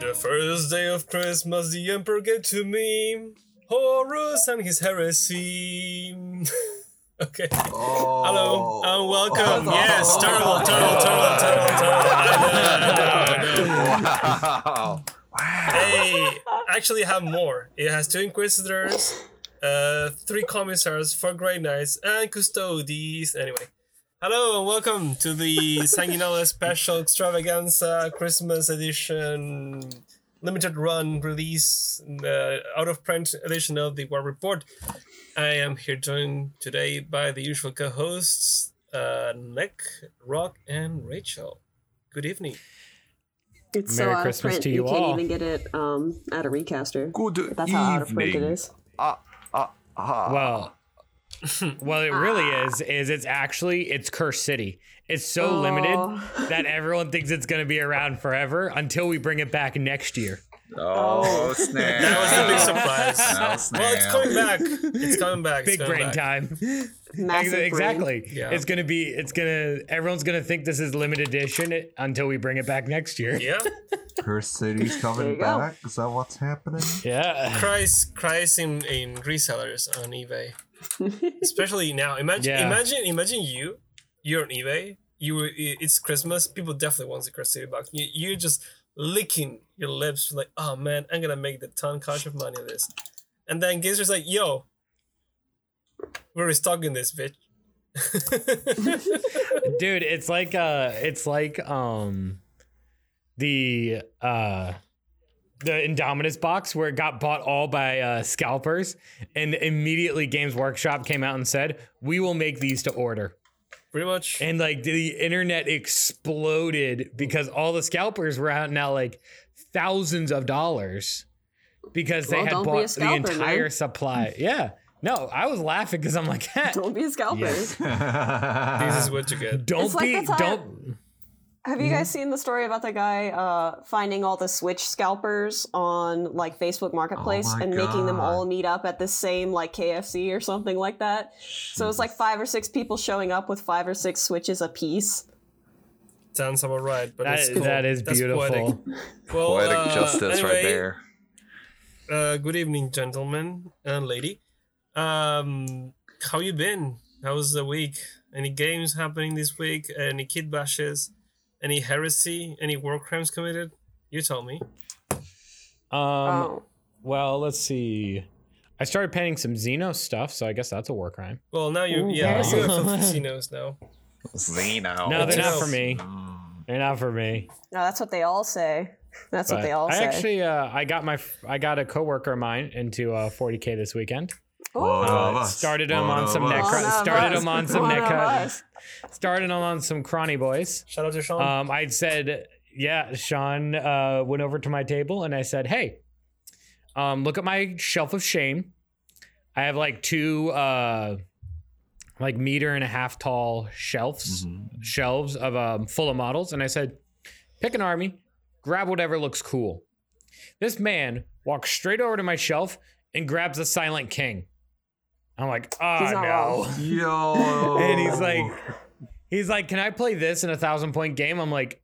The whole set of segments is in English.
The first day of Christmas, the Emperor gave to me Horus and his heresy. okay. Oh. Hello and welcome. Yes, terrible, terrible, terrible, terrible, terrible. Wow. They actually have more. It has two Inquisitors, uh, three Commissars, four great Knights, and Custodes. Anyway. Hello and welcome to the Sanguinala Special Extravaganza Christmas Edition limited run release, uh, out of print edition of the Warp Report. I am here joined today by the usual co hosts, uh, Nick, Rock, and Rachel. Good evening. It's Merry so out Christmas of print to you you can't even get it um at a recaster. Good That's how out of print it evening. is. Ah, ah, ah. Well, well, it really is. Is it's actually it's Cursed City. It's so limited Oh. that everyone thinks it's going to be around forever until we bring it back next year. oh, oh. snap. That was the big surprise. Oh, Well, it's coming back. It's coming back. Big coming brain back. time. Massive brain. exactly. Yeah. It's gonna be. It's gonna. Everyone's gonna think this is limited edition until we bring it back next year. Yeah. Cursed City's coming you go. back. Is that what's happening? Yeah. Cries, cries in, in resellers on eBay. Especially now. Imagine, Yeah. imagine, imagine you. You're on eBay. you were it's Christmas. People definitely want the City box. You, you're just licking your lips, like, oh man, I'm gonna make the ton cash of money on this. And then Gizer's like, yo, we're restocking this, bitch. dude it's like uh it's like um the uh the Indomitus box where it got bought all by uh, scalpers, and immediately Games Workshop came out and said, "We will make these to order." Pretty much. And like the internet exploded because all the scalpers were out now like thousands of dollars because they Well, had don't be a bought the entire man. supply. Yeah, no, I was laughing because I'm like, Don't be a scalper. this is what you get. don't It's be, the time- don't. Have you guys seen the story about the guy uh, finding all the Switch scalpers on like Facebook Marketplace my and making them all meet up at the same like KFC or something like that? So it's like five or six people showing up with five or six Switches apiece. Sounds about right, but That, it's cool. that is That's beautiful. poetic. Well, Poetic uh, justice right anyway, there. Uh, good evening, gentlemen and lady. Um, how you been? How was the week? Any games happening this week? Any kid bashes? Any heresy? Any war crimes committed? You tell me. Um, oh. well, let's see. I started painting some Xeno stuff, so I guess that's a war crime. Well, now you, Ooh, yeah, heresy. you have casinos now. Zeno. No, they're not for me. They're not for me. No, that's what they all say. That's what they all I say. I actually, uh, I got my, I got a coworker of mine into uh, 40k this weekend. Ooh. One Uh, started him on some us. necro- started us. him on some One of necro- started him on some crawny boys. Shout out to Sean. Um, I said, yeah, Sean uh, went over to my table and I said, hey, um, look at my shelf of shame. I have like two, uh, like meter and a half tall shelves, Mhm. shelves of um, full of models, and I said, pick an army, grab whatever looks cool. This man walks straight over to my shelf and grabs a Silent King. I'm like, oh He's no. Yo. And he's like, he's like, can I play this in a thousand point game? I'm like,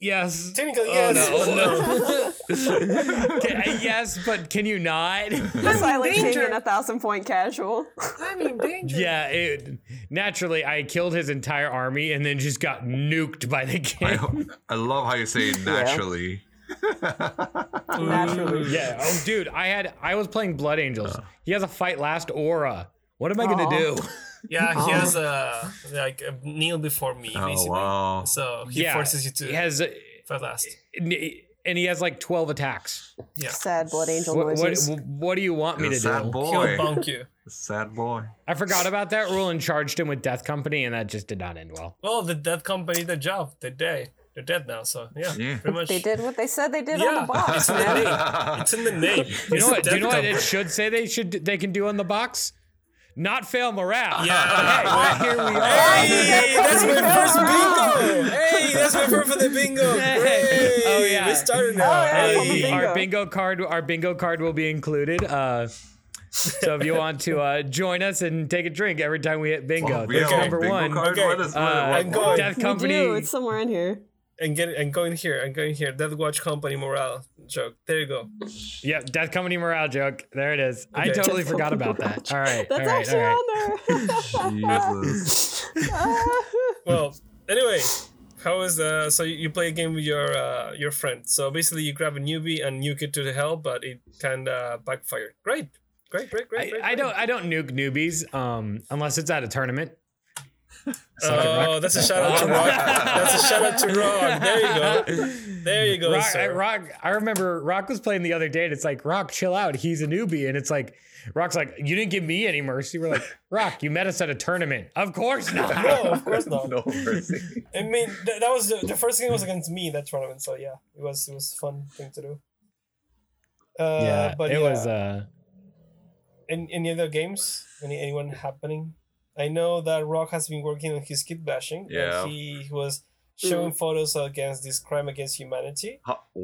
yes. Technically, Oh, yes, no. but Can- uh, yes, but can you not? Silent King danger. and a thousand point casual. I'm in danger. yeah, it, naturally, I killed his entire army and then just got nuked by the I, game. I love how you say naturally. Naturally. yeah. Oh, dude, I had I was playing Blood Angels. Oh. He has a fight last aura. What am I gonna Aw. do? Yeah, he Oh. has a like a kneel before me, Oh basically. wow. So he yeah, forces you to He has, fight last. and he has like twelve attacks. Yeah, Sad blood angel What, what, noises. what do you want me to He's a sad do? boy. he'll bonk you. Sad boy. I forgot about that rule and charged him with Death Company, and that just did not end well. Well, the dead company, the job, they're dead. They're dead now. So yeah, Yeah. pretty much. They did what they said they did on the box, it's in the name. It's in the name. You know what? Do you know what it should say? They should they can do on the box. Not fail morale. Yeah. Hey, well, here we are. Hey, that's my first bingo. Hey, that's my first for the bingo. Hey. Great. Oh, yeah. we started now. Oh, yeah, Hey. from Our bingo. bingo card, our bingo card will be included. Uh, so if you want to uh, join us and take a drink every time we hit bingo, Oh, that's number bingo one. card? Okay. What is, what, Uh, what, I'm. Death We Company. do. It's somewhere in here. And get and going here and going here. Death Watch Company morale joke. There you go. Yeah, Death Company morale joke. There it is. I totally Death forgot about that. All right, That's all right, actually all right. on there. Jesus. Well, anyway, how is uh? So you you play a game with your uh your friend. So basically, you grab a newbie and nuke it to the hell, but it kind of backfired. Great, great, great, great. I, great, I don't I don't nuke newbies um unless it's at a tournament. Suck it, Rock. Oh, that's a shout out to Rock. That's a shout out to Rock. There you go. There you go, Rock, I, sir. Rock, I remember Rock was playing the other day, and it's like, Rock, chill out. He's a newbie, and it's like, Rock's like, you didn't give me any mercy. We're like, Rock, you met us at a tournament. Of course not. No, of course not. No mercy. I mean, th- that was the, the first game was against me that tournament. So yeah, it was it was a fun thing to do. Uh, yeah, but it yeah. was. uh Any, any other games? Any anyone happening? I know that Rock has been working on his kid bashing. Yeah. he was showing photos against this crime against humanity. Huh, That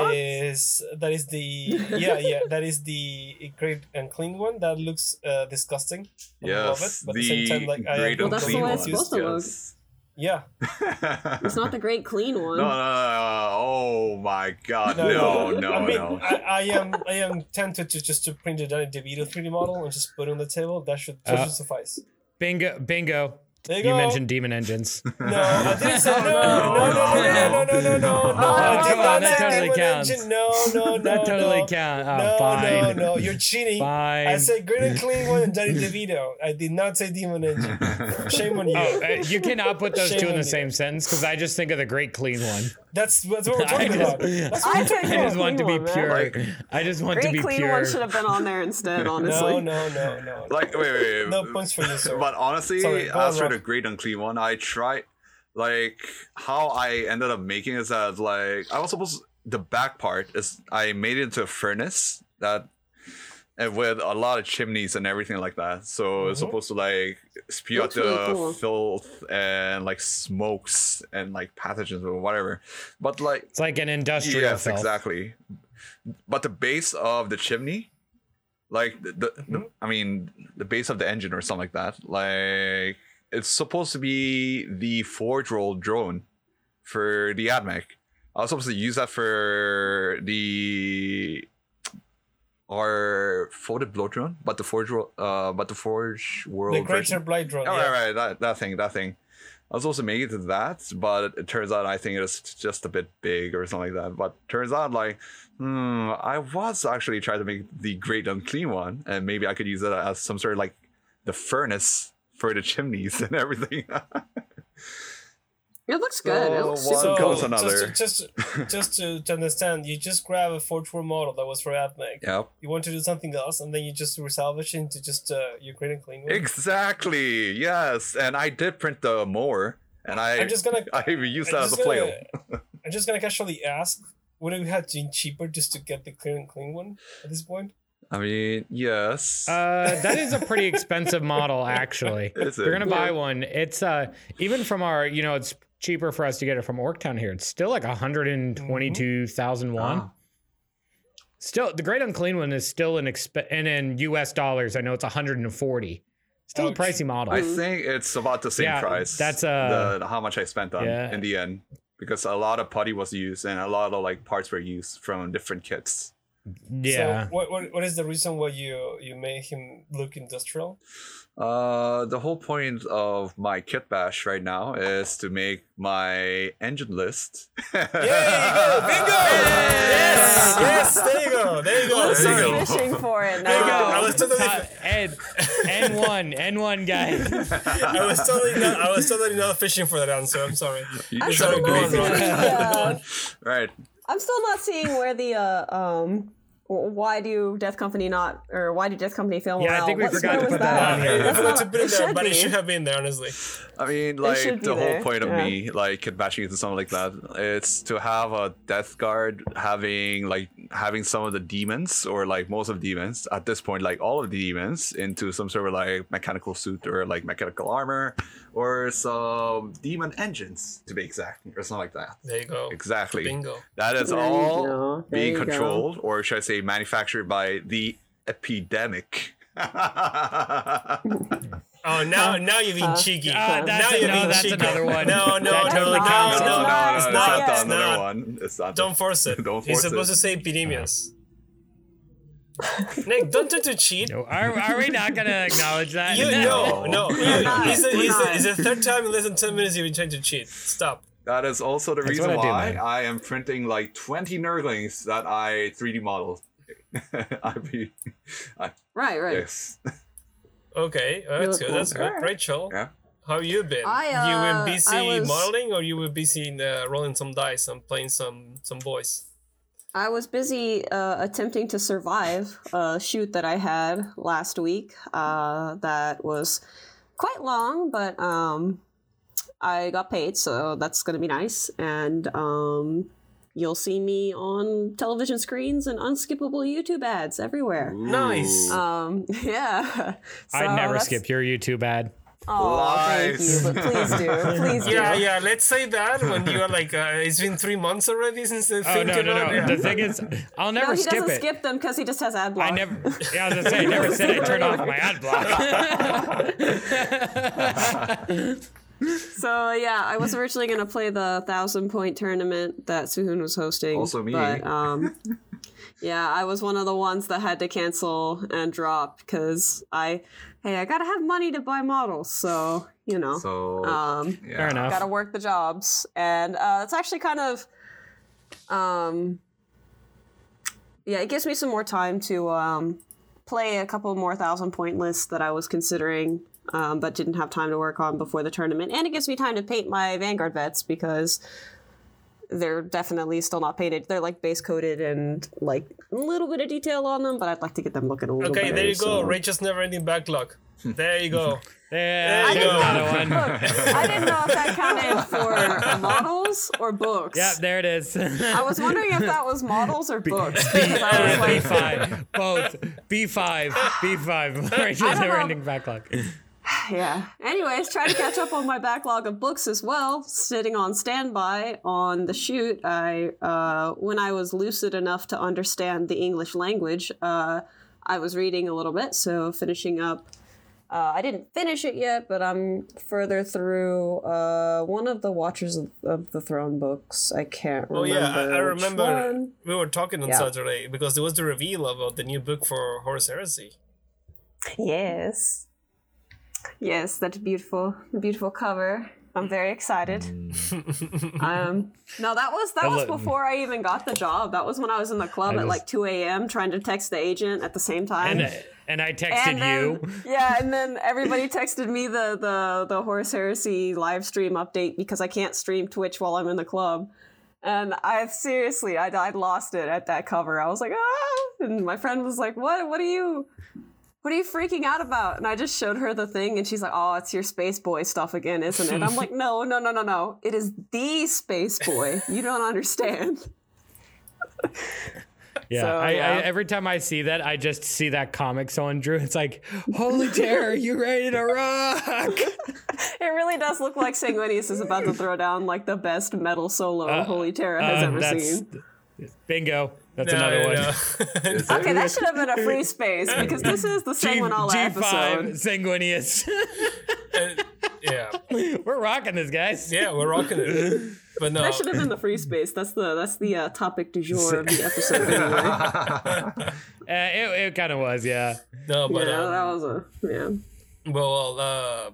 What? is that is the yeah yeah that is the great and clean one that looks uh, disgusting. I love Yes, it, but at the the same time, like I great am Well, that's the way one. it's supposed to look. yes. yeah. It's not the great clean one. No, no, no, no, oh my god, No, no, no, no, I mean, no. I, I am I am tempted to just to print a Danny DeVito 3D model and just put it on the table. That should, that Uh, should suffice. Bingo, bingo. There you, You mentioned demon engines. No, I didn't say no, no, no, no, no, no, no, no, no. Oh, I did come not on, that say totally Demon counts. Engine. No, no, no, that totally no. counts. Oh, No, fine. no, no, you're cheating. Fine. I said Green and Clean one and Danny DeVito. I did not say Demon Engine. Shame on you. Oh, uh, you cannot put those Shame two in on the you. same sentence because I just think of the great clean one. That's, that's what we're I talking just, about. That's what I we're think talking I about. just want to be Clean one, pure. man. I just want to great be clean pure. one should have been on there instead, honestly. No, no, no, no. like, wait, wait, wait. No points for you, sir. But honestly, Sorry, go on, as for Rob. the Great Unclean One, I tried. Like how I ended up making is that like I was supposed the back part is I made it into a furnace that and with a lot of chimneys and everything like that. So it's Mhm. supposed to like spew out Looks really the cool. filth and like smokes and like pathogens or whatever. But like It's like an industrial yes, filth. exactly. But the base of the chimney, like the, the, Mm-hmm. the I mean, the base of the engine or something like that, like it's supposed to be the Forge World drone for the AdMech. I was supposed to use that for the our Foetid Bloat-drone, but the Forge World, uh, but the forge world The. Greater Blight Drone. Oh, yeah. right, right, that, that thing, that thing. I was supposed to make it to that, but it turns out I think it's just a bit big or something like that. But turns out like, hmm, I was actually trying to make the great unclean one, and maybe I could use it as some sort of like the furnace for the chimneys and everything. It looks good. It So, looks one super So, comes cool. another. just, to, just, just to, to understand, you just grab a Forge World model that was for AdMech. yep, You want to do something else, and then you just resalvage it into just uh, your Great Unclean one. exactly. Yes, and I did print the more, and I I'm just gonna. I even that as a just flail. I'm just gonna casually ask: Would it have been cheaper just to get the clear and clean one at this point? I mean, yes. Uh, that is a pretty expensive model, actually. Is You're gonna buy one, it's uh even from our, you know, it's cheaper for us to get it from Orktown here. It's still like 122,000 won. Ah. Still, the Great Unclean one is still an exp, and in U.S. dollars, I know it's 140. Still a pricey model. I think it's about the same Yeah, price. that's, uh, the, how much I spent on yeah. in the end because a lot of putty was used and a lot of like parts were used from different kits. Yeah. So what, what what is the reason why you you made him look industrial? Uh, the whole point of my kit bash right now is to make my engine list. Yeah, bingo! Yes, yes, there you go, there you go. There you Sorry. go. Fishing for it There you go. I was totally, Top- N, N1, N1 guys. I was totally not, I was totally not fishing for that answer. I'm sorry. You I'm sorry, go on, agree. Ron. seeing, Go uh, on. right. I'm still not seeing where the uh, um. Why do Death Company not, or why do Death Company film? Yeah, I well? think we What forgot to put that on here. That's not- to put it it there, should but it should have been there, honestly. I mean, like the there, whole point of yeah. me, like kit bashing into something like that, it's to have a death guard having like having some of the demons or like most of the demons at this point, like all of the demons into some sort of like mechanical suit or like mechanical armor or some demon engines to be exact or something like that. There you go. Exactly. Bingo. That is There all being you go. controlled, or should I say, manufactured by the epidemic. Oh now now you're being cheeky. Ah, that's now you're a- no, being that's cheeky. another one. No, no, That no, totally no, counts. no, no, no, no, it's it's not not yet. the It's another not. one. It's not. Don't force it. Don't You're force supposed it. to say Epidemius. Nick, don't try to cheat. Are, are we not gonna acknowledge that? You no, no. We're. It's the, it's, the, it's the third time in less than ten minutes you've been trying to cheat. Stop. That is also the That's reason I why man. I am printing like 20 nurglings that I 3D model. I be, I, Right, right. yes. Okay, uh, that's look good. That's good. cool. Rachel, Yeah. how you been? I, you uh, were busy I was- modeling, or you were busy in, uh, rolling some dice and playing some some boys? I was busy uh, attempting to survive a shoot that I had last week. Uh, that was quite long, but um, I got paid, so that's going to be nice. And um, you'll see me on television screens and unskippable YouTube ads everywhere. Nice. Um, yeah. I'd never that's- skip your YouTube ad. Oh, thank you. But please do. Please do. Yeah, yeah. Let's say that when you are like, uh, it's been three months already since the Oh thing no, came no, out. no. Yeah. The thing is, I'll never No, never he skip doesn't it. skip them because he just has ad block. I never. Yeah, I was gonna say, I never said I turned off my ad block. So yeah, I was originally gonna play the thousand point tournament that Suhoon was hosting. Also me. But um yeah, I was one of the ones that had to cancel and drop because I hey, I gotta have money to buy models, so you know. So, um yeah. Fair enough. gotta work the jobs. And uh it's actually kind of um yeah, it gives me some more time to um play a couple more thousand point lists that I was considering, um, but didn't have time to work on before the tournament. And it gives me time to paint my Vanguard vets because they're definitely still not painted. They're like base coated and like a little bit of detail on them, but I'd like to get them looking a little Okay, better. there you go. so- Rachel's never ending backlog. There you go. Yeah, There you there's go. another one. I didn't know if that counted for models or books. Yeah, there it is. I was wondering if that was models or books. because I was like, B5, both B5, B5. Rachel's don't never know. ending backlog. Yeah. Anyways, trying to catch up on my backlog of books as well. Sitting on standby on the shoot, I uh, when I was lucid enough to understand the English language, uh, I was reading a little bit. So finishing up. Uh, I didn't finish it yet, but I'm further through uh, one of the Watchers of, of the Throne books. I can't remember. Oh yeah, I, I remember one. we were talking on Yeah. Saturday because there was the reveal about the new book for Horus Heresy. Yes. Yes, that beautiful, beautiful cover. I'm very excited. um, no, that was that was before I even got the job. That was when I was in the club I at just- like 2 a.m. trying to text the agent at the same time. And, and I texted And then, you. yeah, and then everybody texted me the the the Horus Heresy live stream update because I can't stream Twitch while I'm in the club. And I seriously, I I lost it at that cover. I was like, ah! And my friend was like, what? What are you? What are you freaking out about? And I just showed her the thing, and she's like, "Oh, it's your Space Boy stuff again, isn't it?" I'm like, "No, no, no, no, no. It is the Space Boy. You don't understand." Yeah, So, I, yeah. I, every time I see that, I just see that comic someone drew. It's like, holy terror, you ready to rock? It really does look like Sanguinius is about to throw down like the best metal solo Holy Terror has Uh, ever that's seen. bingo. That's No, another no, one. no. Okay, that should have been a free space because this is the G, Sanguinala G5 episode. Sanguinius. And- yeah, We're rocking this, guys. yeah, we're rocking it. But no, That should have been the free space. That's the that's the uh, topic du jour of the episode. Anyway. Uh, it it kind of was, yeah. no, but yeah, um, that was a yeah. Well, uh,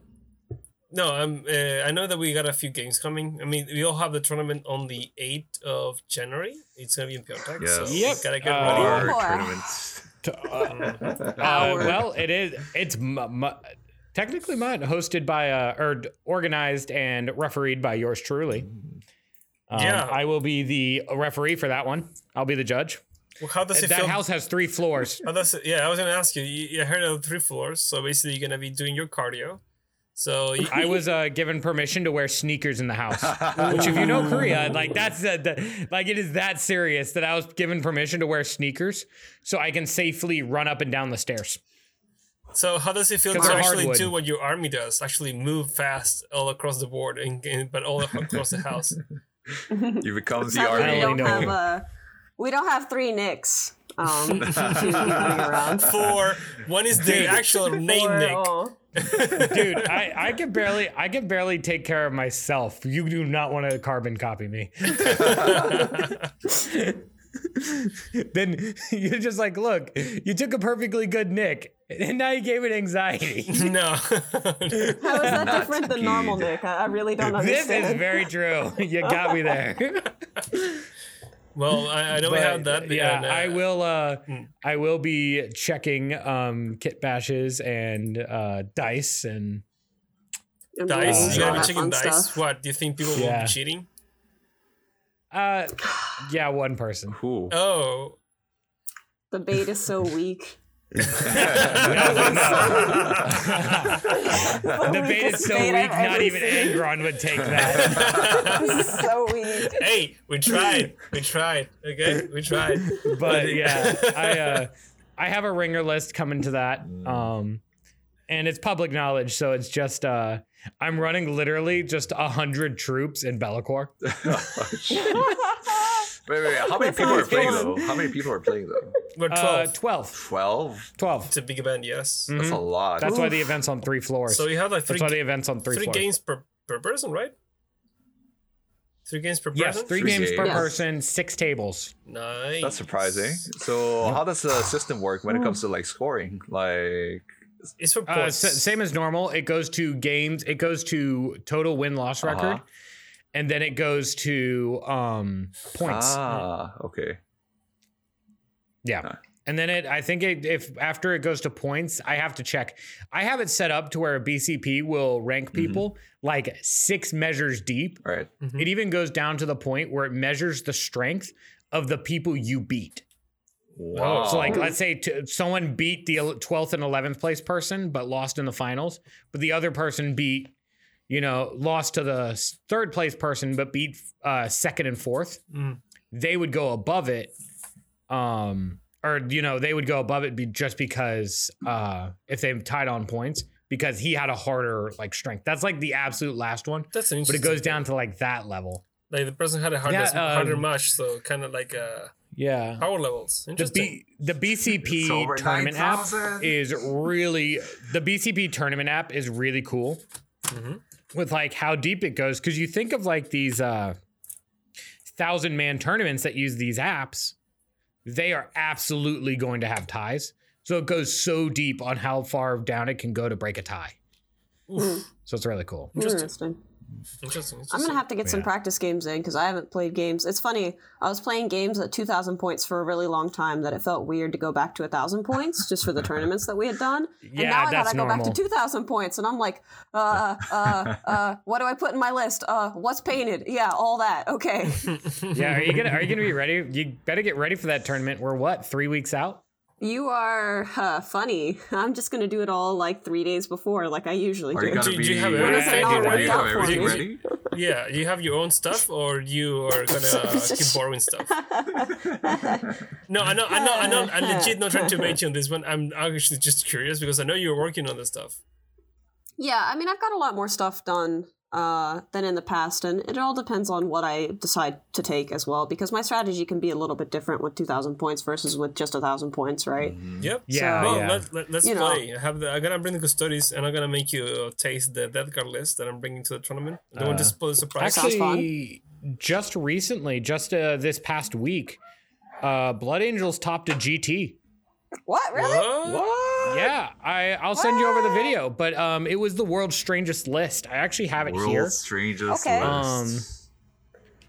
no, I'm. Uh, I know that we got a few games coming. I mean, we all have the tournament on the eighth of January. It's gonna be in Pyeongtaek, so Yes. we Yep. gotta get Uh, ready. Our boy. tournaments. Uh, Howard. well, it is. It's mu- mu- technically mine, hosted by uh, or organized and refereed by yours truly. Um, Yeah. I will be the referee for that one. I'll be the judge. Well, how does it That feel? house has three floors. How does it, yeah, I was gonna ask you. You, you heard of three floors, so basically you're gonna be doing your cardio. So you, I was uh, given permission to wear sneakers in the house, which, if you know Korea, like that's uh, the, like it is that serious that I was given permission to wear sneakers so I can safely run up and down the stairs. so how does it feel to actually hardwood. do what your army does? Actually move fast all across the board, and, and but all across the house. You become the Sadly, we army. Don't have uh, we don't have three Nicks. Um, to be running around. For one is the actual name Nick. oh, Dude, I, I can barely I can barely take care of myself. You do not want to carbon copy me. then you're just like, look, you took a perfectly good Nick, and now you gave it anxiety. no. How is that Not different than normal. Nick? I, I really don't understand this is very true. You got me there. Well, I, I know we But, have that. yeah, and, uh, I will. Uh, I will be checking um, kit bashes and uh, dice and I'm Dice. doing you all gotta be checking dice. stuff. What? Do you think people will be cheating? uh, yeah, one person. Who? Oh. The bait is so weak. the bait is so weak, not ever even seen. Angron would take that. This is so weak. hey, we tried. We tried. Okay, we tried. but yeah, I uh, I have a ringer list coming to that, um, and it's public knowledge, so it's just uh, I'm running literally just a hundred troops in Bellicor. Wait, wait, how many people are playing though? How many people are playing though? We're Uh, 12. 12. 12? 12. it's a big event, yes. That's a lot. That's why the event's on three floors. So you have like three, That's why the event's on three, three floors. games per, per person, right? Three games per Yes, person? three Three games per games. person, six tables. Nice. That's surprising. So how does the system work when it comes to like scoring? Like It's for Uh, points. s- same as normal. It goes to games. It goes to total win loss record, Uh-huh. And then it goes to um points. ah, okay. Yeah. Huh. And then it, I think it, if after it goes to points, I have to check. I have it set up to where a BCP will rank people like six measures deep. All right. It even goes down to the point where it measures the strength of the people you beat. Wow. So, like, let's say t- someone beat the 12th and 11th place person, but lost in the finals, but the other person beat, you know, lost to the third place person, but beat uh, second and fourth. Mm. They would go above it, um, or you know, they would go above it be just because uh, if they tied on points, because he had a harder like strength. That's like the absolute last one, That's an but it goes down to like that level. Like the person had a harder, Yeah, harder um, match, so kind of like uh, Yeah. power levels. the Interesting. B, the BCP It's over tournament app is really the BCP tournament app is really cool Mhm. With like how deep it goes because you think of like these uh thousand man tournaments that use these apps they are absolutely going to have ties so it goes so deep on how far down it can go to break a tie Oof. so it's really cool Interesting. Interesting. Interesting. I'm gonna have to get some practice games in because I haven't played games. It's funny. I was playing games at 2,000 points for a really long time. That it felt weird to go back to 1,000 points just for the tournaments that we had done. And Yeah, now I gotta go back to 2,000 points, and I'm like, uh, uh, uh, what do I put in my list? Uh, what's painted? Yeah, all that. Okay. yeah are you gonna are you gonna be ready you better get ready for that tournament we're what three weeks out you are uh, funny. I'm just gonna do it all like three days before, like I usually Are do. you gonna Do- do you have Are everything you have everything ready? Yeah, you have your own stuff, or you are gonna uh, keep borrowing stuff. No, I know, I know, I know. I'm legit not trying to mention on this one. I'm actually just curious because I know you're working on this stuff. Yeah, I mean, I've got a lot more stuff done uh, than in the past, and it all depends on what I decide to take as well, because my strategy can be a little bit different with 2,000 points versus with just 1,000 points, right? Yep. Yeah, Well, yeah. let, let, let's You know. play. I have the, I'm gonna bring the Custodes, and I'm gonna make you uh, taste the Death Guard list that I'm bringing to the tournament. I don't want to spoil the surprise. Actually, just recently, just uh, this past week, uh, Blood Angels topped a GT. What, really? What? Yeah, I I'll send you over the video, but um, it was the world's strangest list. I actually have it here. World's strangest Okay. list.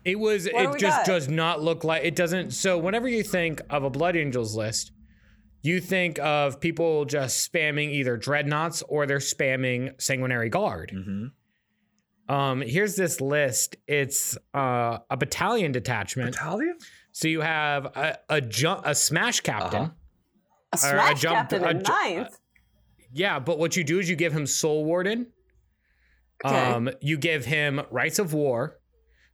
It was What do it just got? does not look like it doesn't. So whenever you think of a Blood Angels list, you think of people just spamming either dreadnoughts or they're spamming sanguinary guard. Mm-hmm. Um, here's this list. It's uh, a battalion detachment. Battalion? So you have a a, ju- a smash captain. Uh-huh. A Or a smash jump- captain a in ju- ninth? Yeah, but what you do is you give him Soul Warden. Okay. Um, you give him Rites of War.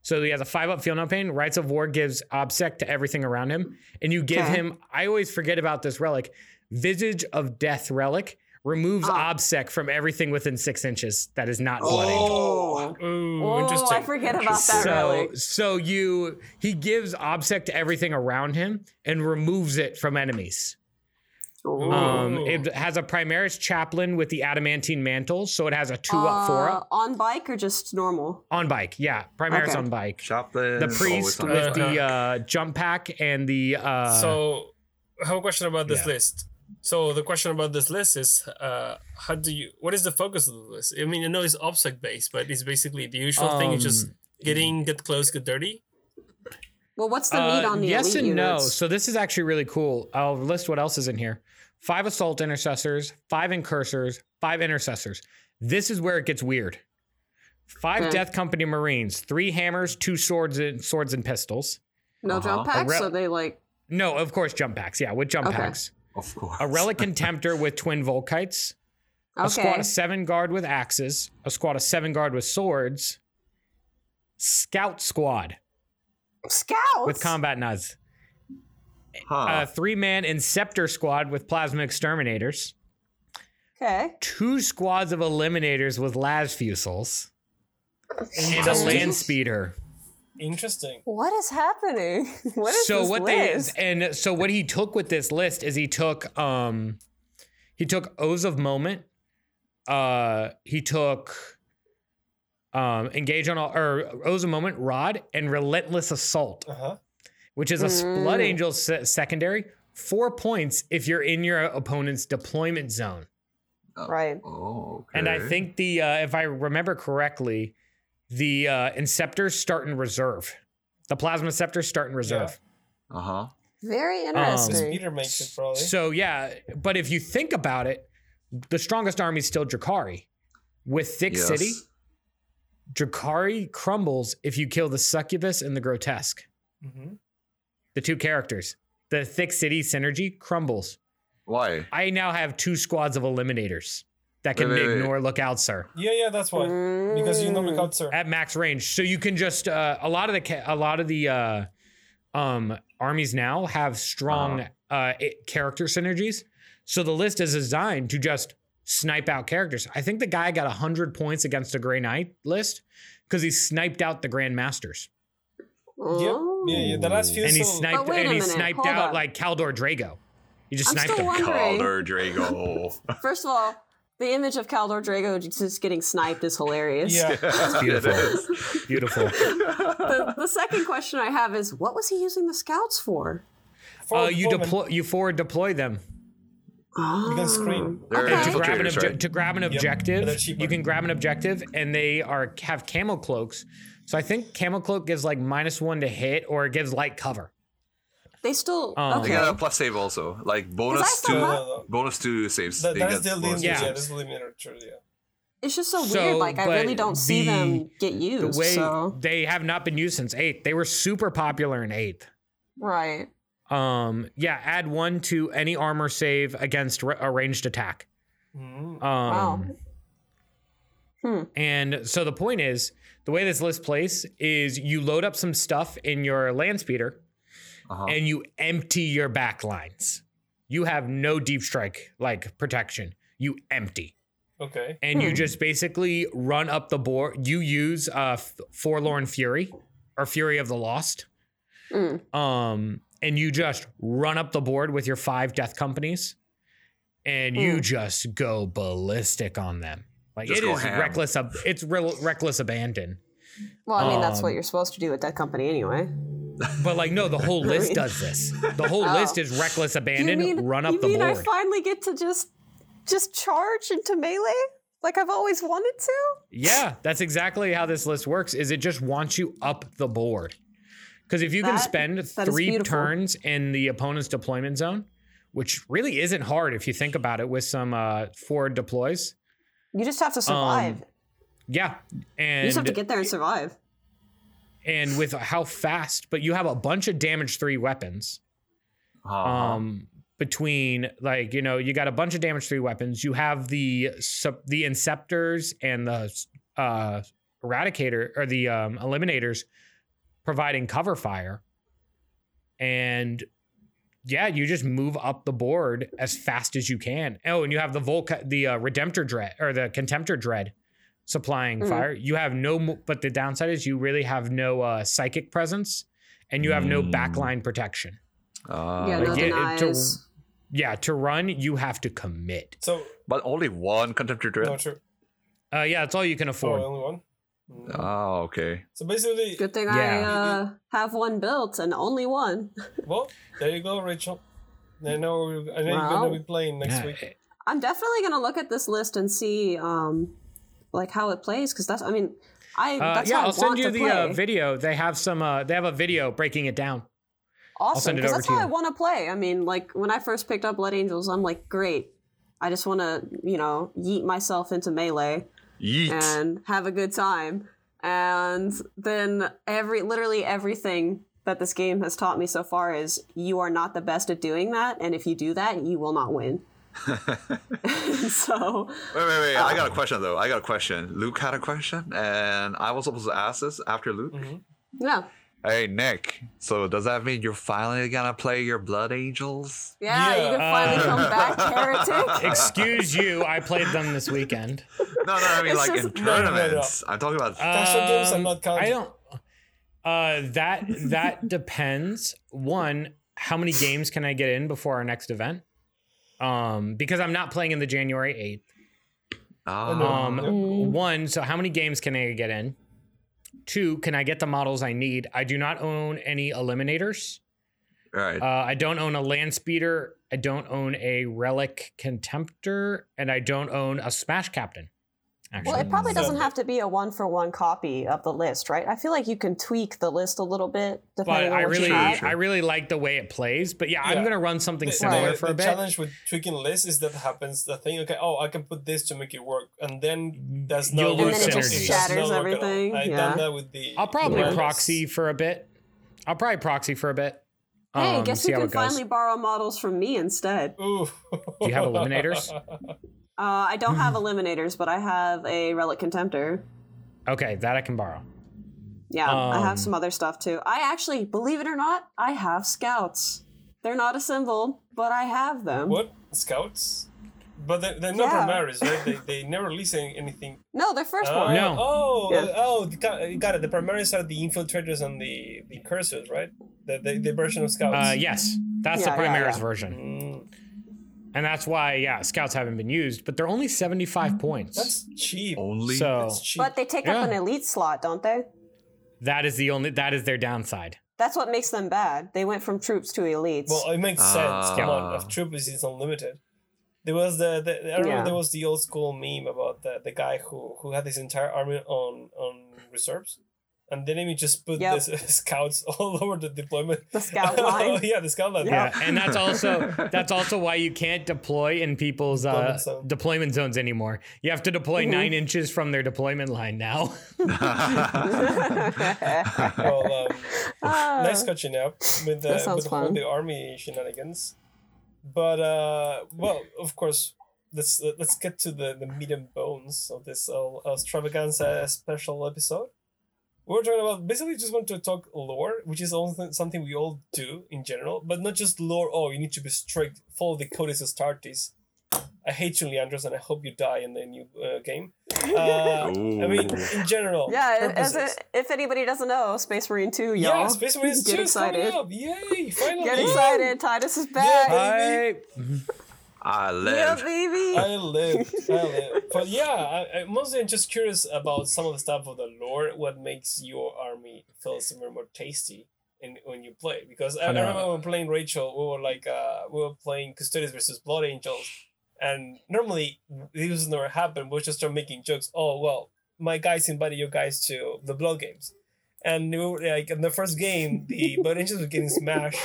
So he has a five up field no pain. Rites of War gives obsec to everything around him. And you give Okay. him, I always forget about this relic, Visage of Death relic removes Ah. obsec from everything within six inches that is not blood angel. Oh, Ooh, oh interesting. I forget about that So, relic. so you he gives obsec to everything around him and removes it from enemies. Ooh. Um, it has a Primaris chaplain with the adamantine mantle, so it has a two up, four Uh, up on bike or just normal? on bike. Yeah, Primaris Okay. on bike. Chaplain. The priest with the- the uh, jump pack and the uh, so I have a question about this yeah. list. So the question about this list is, uh, how do you? What is the focus of the list? I mean, I know it's obstacle based, but it's basically the usual thing. Is just Um, getting get close, get dirty. Well, what's the meat Uh, on the yes elite and no. So this is actually really cool. I'll list what else is in here. Five assault intercessors, five incursors, five intercessors. This is where it gets weird. Five Okay. Death Company Marines, three hammers, two swords and swords and pistols. No jump Uh-huh. packs, rel- so they like. No, of course jump packs. Yeah, with jump Okay. packs. Of course. A relic contemptor with twin volkites. A squad of seven guard with axes. A squad of seven guard with swords. Scout squad Scouts with combat nuts. Huh. A three man Inceptor squad with plasma exterminators. Okay. two squads of eliminators with las fusils and a land speeder. Interesting. What is happening? What is so this what list? they and so what he took with this list is he took um he took Oaths of Moment, uh he took um engage on all or Oaths of Moment, rod, and relentless assault, Uh huh. Which is a blood Mm. angel se- secondary. Four points if you're in your opponent's deployment zone. right. oh, okay. And I think the uh, if I remember correctly, the uh, Inceptors start in reserve. The Plasma Scepters start in reserve. Uh huh. Very Um, interesting. speeder makes it. So yeah, but if you think about it, the strongest army is still Drukhari. With Thick Yes. City, Drukhari crumbles if you kill the Succubus and the Grotesque. hmm The two characters. The Thick City synergy crumbles. Why? I now have two squads of eliminators that can Wait, wait, wait. ignore Lookout Sir. Yeah, yeah, that's why. Because you know Mm. look out, sir. at max range. So you can just uh, a lot of the ca- a lot of the uh, um, armies now have strong uh it- character synergies. So the list is designed to just snipe out characters. I think the guy got hundred points against a Grey Knight list because he sniped out the Grand Masters Oh. Yeah, yeah. The last few. and he so- sniped wait a and he minute, sniped hold out on. like Kaldor Draigo. He just I'm sniped still him. wondering. Kaldor Draigo. First of all, the image of Kaldor Draigo just getting sniped is hilarious. Yeah. It's beautiful. It is. Beautiful. The, the second question I have is, what was he using the scouts for? For Uh, you deploy you forward deploy them. Oh. You can screen. They're Okay. To grab an infiltrators, obje- right? to grab an Yep, objective, they're cheaper. you can grab an objective, and they are have camo cloaks. So I think camo cloak gives like minus one to hit, or it gives light cover. They still Um, They got a plus save also, like bonus to No, no, no. bonus to saves. That, that is the bonus limit. Yeah. Yeah, that's the limiter. True, yeah. It's just so, So, weird. Like I really don't see them get The used. way so they have not been used since eighth. They were super popular in eighth. right. Um, yeah, add one to any armor save against ra- a ranged attack. Mhm. Um, Hmm. And so the point is, the way this list plays is you load up some stuff in your land speeder, Uh-huh. and you empty your back lines. You have no deep strike like protection. You empty. Okay. And you Hmm. just basically run up the board. You use uh Forlorn Fury or Fury of the Lost. Mm. Um and you just run up the board with your five death companies and you Mm. just go ballistic on them. Like Just it go is ham. reckless ab- it's real reckless abandon. Well, I mean that's what Um, you're supposed to do with that company anyway. But like no, the whole list does this. The whole Oh. list is reckless abandon, run up the board. you mean I finally get to just just charge into melee like I've always wanted to? Yeah, that's exactly how this list works. Is it just wants you up the board? Because if you can spend three turns in the opponent's deployment zone, which really isn't hard if you think about it with some uh, forward deploys. You just have to survive. Um, Yeah, and you just have to get there and survive. and with how fast, but you have a bunch of damage three weapons. Uh-huh. um between like you know you got a bunch of damage three weapons you have the sub- the inceptors and the uh eradicator or the um eliminators providing cover fire and yeah you just move up the board as fast as you can oh and you have the volca the uh, redemptor dread or the contemptor dread supplying Mm. fire you have no mo- but the downside is you really have no uh psychic presence and you have no Mm. backline protection Uh, yeah, like, no yeah, to- yeah, to run you have to commit. So But only one contemptor no dread. true. Uh, yeah, that's all you can Oh, afford. only one. Mm. Oh, okay. So basically, Good thing I uh, have one built and only one. well, there you go, Rachel. I know. I know you're Wow. gonna be playing next Yeah, week. I'm definitely gonna look at this list and see, um, like how it plays because that's. I mean, I Uh, that's yeah, how I I'll send want you the uh, video. They have some. Uh, they have a video breaking it down. awesome because that's to how I want to play. I mean, like when I first picked up Blood Angels, I'm like, great. I just want to, you know, yeet myself into melee Yeet. and have a good time. And then every, literally everything that this game has taught me so far is you are not the best at doing that, and if you do that, you will not win. so Wait, wait, wait. I got a uh, question though. I got a question. Luke had a question, and I was supposed to ask this after Luke. Mm-hmm. yeah, Hey, Nick. So does that mean you're finally gonna play your Blood Angels? yeah, you can finally Uh, come back, heretic. Excuse you, I played them this weekend. No, no. I mean It's like just- in No, no, no, no. tournaments. I'm talking about. Casual games are not counted. Um, I don't. Uh, that that depends. One, how many games can I get in before our next event? Um, because I'm not playing in the January eighth. oh. Um, Yep. one, so how many games can I get in? Two, can I get the models I need? I do not own any eliminators. right. Uh, I don't own a land speeder. I don't own a relic contemptor, and I don't own a smash captain. Actually, Well, it probably So- doesn't have to be a one for one copy of the list, right? I feel like you can tweak the list a little bit but depending on I what really, you have. I really like the way it plays. But yeah, I'm gonna run something The- similar the, for the a bit. The challenge with tweaking lists is that happens the thing okay oh i can put this to make it work and then that's not You'll work lose at all. synergy. does shatters not work at all. everything, i yeah. done that with the I'll probably the proxy for a bit. I'll probably proxy for a bit. hey, Um, guess see you how can finally borrow models from me instead. Ooh. Do you have eliminators? Uh, I don't have eliminators, but I have a relic contemptor. Okay, that I can borrow. Yeah, I Um, have some other stuff too. I actually, believe it or not, I have scouts. They're not assembled, but I have them. what scouts but they're, they're not Yeah. Primaris right they, they never release anything No, they're first Oh, born. No. oh Yeah. oh got, got it the Primaris are the infiltrators and the the cursors right the, the, the version of scouts Uh, yes, that's Yeah, the yeah, Primaris yeah. version, Mm, and that's why yeah, scouts haven't been used, but they're only 75 points. that's cheap Only. so that's cheap But they take Yeah. up an elite slot, don't they? that is the only that is their downside. That's what makes them bad. They went from troops to elites. Well, it makes sense. Come on, Ah. if Troopers is unlimited. There was the, the I remember Yeah. there was the old school meme about the, the guy who who had his entire army on on reserves, and then he just put Yep. the scouts all over the deployment. The scout line. oh, yeah, the scout line. Yeah. Yeah, and that's also that's also why you can't deploy in people's uh, Deployment zone. deployment zones anymore. You have to deploy Mm-hmm. nine inches from their deployment line now. Well, um, Ah. nice catching up with the That sounds with all the army shenanigans. But uh, well, of course, let's let's get to the the meat and bones of this uh, extravaganza special episode. We're talking about basically just want to talk lore, which is also something we all do in general, but not just lore. Oh, you need to be strict, follow the Codex Astartes. I hate you, Leandros, and I hope you die in the new uh, game. Uh, I mean, in general. yeah, as purposes. if anybody doesn't know, Space Marine 2, y'all. Yeah, Space Marines Get 2 is coming excited. up. Yay! Finally! Get excited. Titus is back. Yeah, I Yeah, live. baby. I live, I live. But yeah, I, I mostly I'm just curious about some of the stuff of the lore. What makes your army feel somewhere more tasty in when you play? Because I, I know. remember when playing Rachel, we were like, uh, we were playing Custodes versus Blood Angels, and normally this never happened. We just start making jokes. Oh well, my guys invited you guys to the Blood games, and we were like in the first game, the Blood Angels were getting smashed.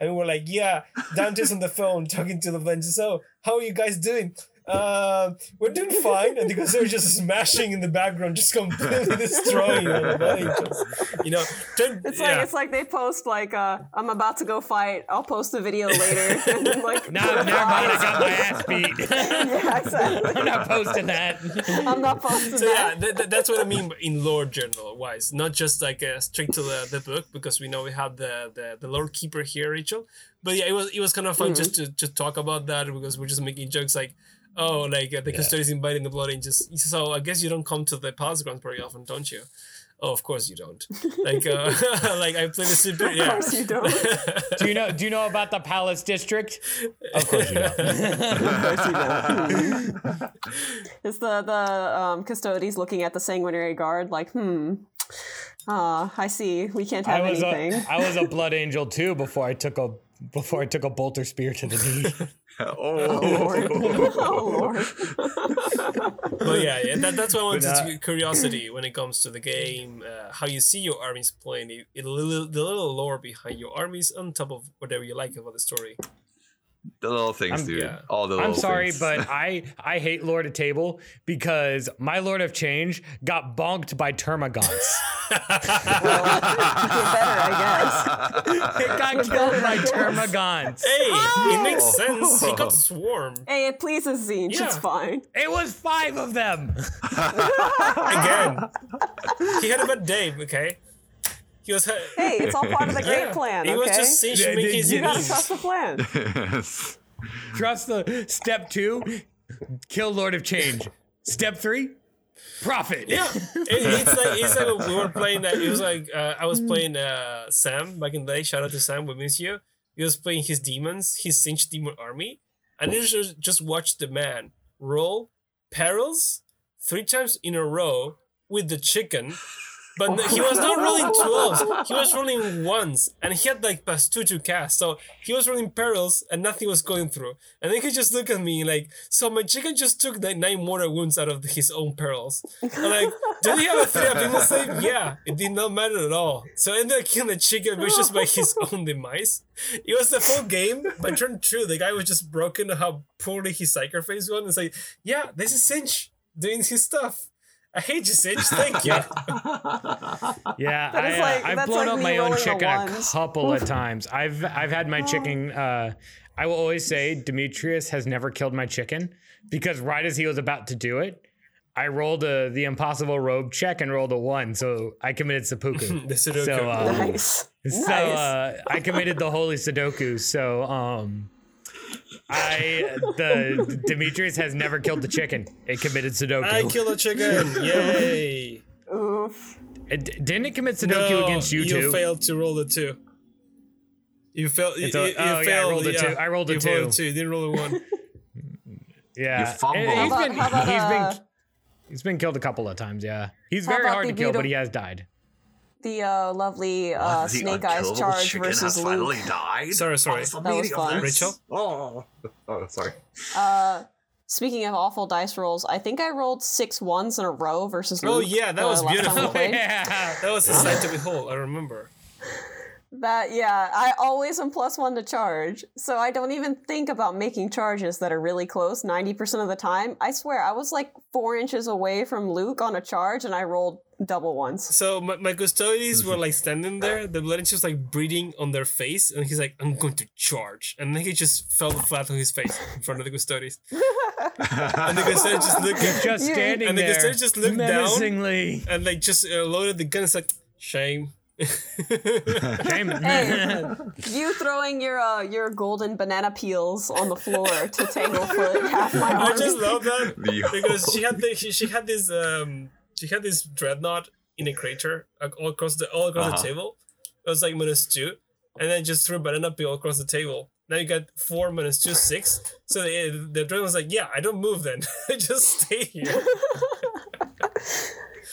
And we were like, yeah, Dante's on the phone talking to the Avengers. So, how are you guys doing? Uh, we're doing fine. And because they were just smashing in the background, just completely destroying all the Blood Angels. You know, turn, It's yeah. like it's like they post like uh I'm about to go fight. I'll post a video later. and then, like No, never mind. I got my ass beat. yeah, exactly. I'm not posting that. I'm not posting so yeah, that. th- th- that's what I mean in lore journal wise, not just like uh, straight to the, the book because we know we have the, the the lore keeper here, Rachel. But yeah, it was it was kind of fun just to just talk about that because we're just making jokes like, oh, like uh, the Yeah. custodians inviting the blood angels. So I guess you don't come to the palace grounds very often, don't you? Oh, of course you don't. Like, uh, like I play the super. Yeah. Of course you don't. Do you know? Do you know about the Palace District? Of course you don't. of course you don't. It's the the um, Custodes looking at the sanguinary guard like, hmm. Ah, I see. We can't have I was anything. a, I was a blood angel too before I took a before I took a bolter spear to the knee. oh, Lord. oh Lord. but yeah, yeah that, that's why I wanted But, uh, to curiosity when it comes to the game, uh, how you see your armies playing, it, it, little, the little lore behind your armies on top of whatever you like about the story. The little things, I'm- dude. yeah. All the little I'm sorry, things. but I I hate Lord of Table because my Lord of Change got bonked by termagants. well, better, I guess. it got killed by termagants. Hey, it oh! makes Oh. sense. He got swarm Hey, it pleases Tzeentch. It's fine. It was five of them. again. he had a bad day. Okay, he was. Hey, it's all part of the great yeah, plan. He Okay, was just Tzeentch Yeah, making you his you gotta needs. trust the plan. Yes. Trust the step two, kill Lord of Change. Step three, profit. Yeah, it, it's like it's like we were playing that. It was like uh, I was playing uh, Sam back in the day. Shout out to Sam. We miss you. He was playing his demons, his Tzeentch demon army, and then just just watch the man roll perils three times in a row with the chicken. But he was not rolling 12s. He was rolling ones. And he had like plus two to cast. So he was rolling perils and nothing was going through. And then he just looked at me like, so my chicken just took like nine mortal wounds out of his own perils. I'm like, did he have a three up in the save? Yeah, it did not matter at all. So I ended up killing the chicken vicious by his own demise. It was the full game, but turned true. The guy was just broken how poorly his psycho face went. It's like, yeah, this is Tzeentch doing his stuff. I hate you, Tzeentch. Thank you. Yeah, That is I, like- uh, I've that's blown like up my own rolling a chicken a couple of times. I've I've had my chicken. Uh, I will always say Demetrius has never killed my chicken because right as he was about to do it, I rolled a the impossible robe check and rolled a one, so I committed seppuku. The Sudoku. so uh, Nice. so nice. uh, I committed the holy Sudoku. So um. I the Demetrius has never killed the chicken. It committed Sudoku. I killed a chicken. Yay. Oof. It- didn't it commit Sudoku no, against you, you too? You failed to roll the two. You failed. You, It's a- you, you oh, yeah, I failed. rolled a yeah. two. I rolled a you two. Rolled a two. You didn't roll a one. Yeah, You fumbled. And How He's about- been, how about, he's uh, been he's been killed a couple of times. Yeah, he's very hard to kill, but he has died. The uh, lovely uh, What? The Snake Eyes charge versus has Luke. finally died. Sorry, sorry. What's That was fun. Rachel? Oh, oh, sorry. Uh, speaking of awful dice rolls, I think I rolled six ones in a row versus Luke, Oh, yeah, that was last time we beautiful. yeah, That was a sight to behold. I remember. That yeah, I always am plus one to charge, so I don't even think about making charges that are really close. Ninety percent of the time, I swear, I was like four inches away from Luke on a charge, and I rolled double ones. So my, my custodians were like standing there. The blood was like breathing on their face, and he's like, "I'm going to charge," and then he just fell flat on his face in front of the custodians. and the custodians just looked just You- standing and the there custodian just looked down. and like just uh, loaded the gun. It's like shame. Shame. Hey, you throwing your uh, your golden banana peels on the floor to Tanglefoot half my I just love that because she had the, she, she had this um she had this dreadnought in a crater like, all across the all across Uh-huh. the table. It was like minus two, and then just threw a banana peel across the table. Now you got four minus two six. So the the dreadnought was like, yeah, I don't move then. I just stay here.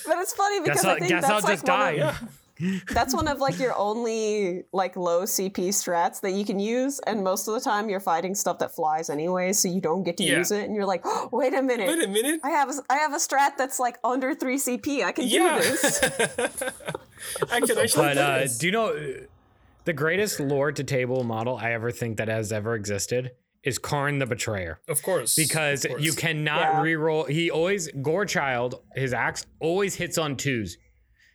but it's funny because guess I I'll, think guess that's I'll like just die. Of, that's one of like your only like low CP strats that you can use, and most of the time you're fighting stuff that flies anyway, so you don't get to Yeah. use it, and you're like, oh, wait a minute. Wait a minute. I have a, I have a strat that's like under three CP. I can Yeah. do this. I can actually But do uh, this. do you know the greatest lore to table model I ever think that has ever existed is Kharn the Betrayer. Of course. Because of course. you cannot Yeah. reroll. He always Gorechild, his axe always hits on twos,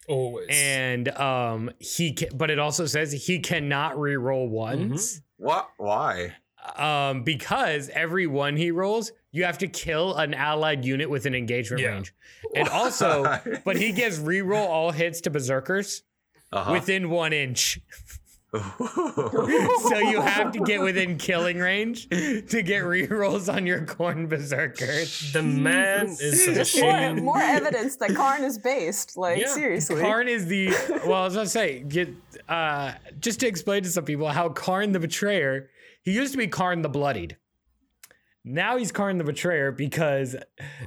always. and um he. Ca- but it also says he cannot re-roll ones. What? Why? Um, because every one he rolls, you have to kill an allied unit within engagement Yeah. range. And also, but he gives re-roll all hits to berserkers Uh-huh. within one inch. so you have to get within killing range to get rerolls on your Khorne berserker. The man is a More, more evidence that Kharn is based. Like Yeah. seriously. Kharn is the well, I was gonna say, get uh just to explain to some people how Kharn the Betrayer, he used to be Kharn the Bloodied. Now he's Kharn the Betrayer because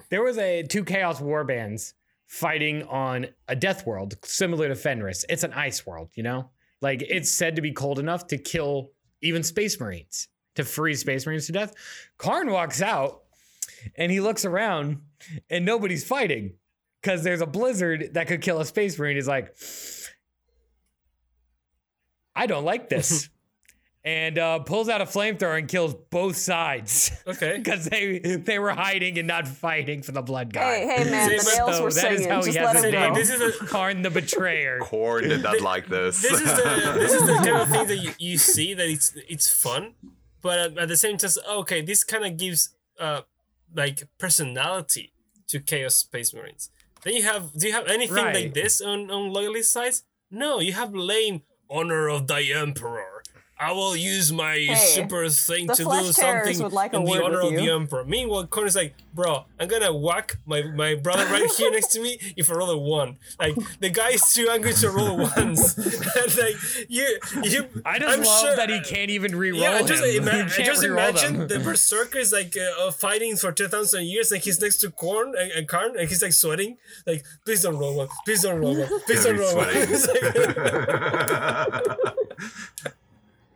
there was a two Chaos Warbands fighting on a death world similar to Fenris. It's an ice world, you know? Like it's said to be cold enough to kill even space marines, to freeze space marines to death. Kharn walks out and he looks around and nobody's fighting because there's a blizzard that could kill a space marine. He's like, I don't like this. and uh, pulls out a flamethrower and kills both sides Okay. because they they were hiding and not fighting for the blood guy. Hey, hey, man, the See, nails So were that is singing. how he Just has let his him name. This is a Kharn the Betrayer. Kharn did not like this. this is the this is the kind of thing that you, you see that it's it's fun, but at, at the same time, okay, this kind of gives uh like personality to Chaos Space Marines. Then you have do you have anything Right. like this on on loyalist sides? No, you have lame honor of the Emperor. I will use my super thing to do something like a in the word honor of the you. Emperor. Meanwhile, Connor's like, bro, I'm gonna whack my, my brother right here next to me if I roll a one. Like the guy is too angry to roll ones. and like you, you. I just I'm love sure- that he can't even re-roll Yeah, I just, him. ima- He I just re-roll imagine them. the berserker is like uh, uh, fighting for 2,000 years and he's next to Korn and, and Kharn and he's like sweating. Like, please don't roll one. Please don't roll one. Please don't roll one.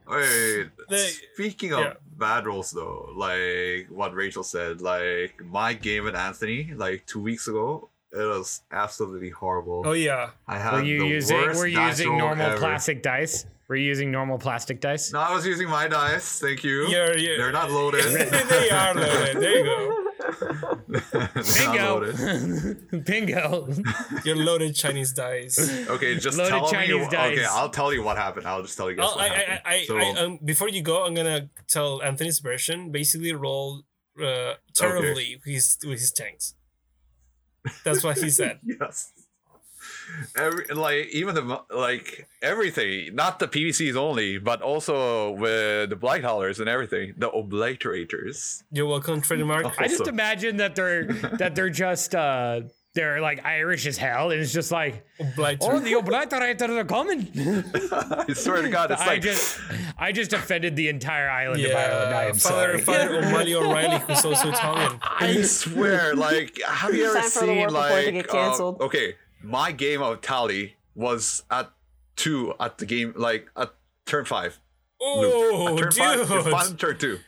Sweating. Wait, The- speaking of yeah. bad rolls though, like what Rachel said, like my game with Anthony, like two weeks ago, it was absolutely horrible. oh, yeah. I had Were you the using worst were you using normal ever. plastic dice? Were you using normal plastic dice? No, I was using my dice. Thank you. You're, you're, They're not loaded. they are loaded. There you go. They're not loaded. Bingo. Bingo. You're loaded Chinese dice. Okay, just Loaded tell Chinese me. dice. Okay, I'll tell you what happened. I'll just tell you guys Oh, what I, I, happened. I, so, I, um, before you go, I'm gonna tell Anthony's version. Basically, roll uh, terribly with his with his tanks. That's what he said. yes. Every, like even the like everything, not the PVCs only, but also with the blight haulers and everything, the obliterators. You're welcome, trademark. I just imagine that they're that they're just uh they're like Irish as hell, and it's just like, Obliter- oh, the obliterators are coming. I swear to God, it's I like just, I just offended the entire island of Ireland. I Yeah, am Father, sorry. Father O'Malley O'Reilly, who's also Italian. I swear, like, have you ever Time for the seen like? to get canceled. okay, my game of tally was at two at the game, like at turn five. Oh, at turn five, you're dude. fine, turn two.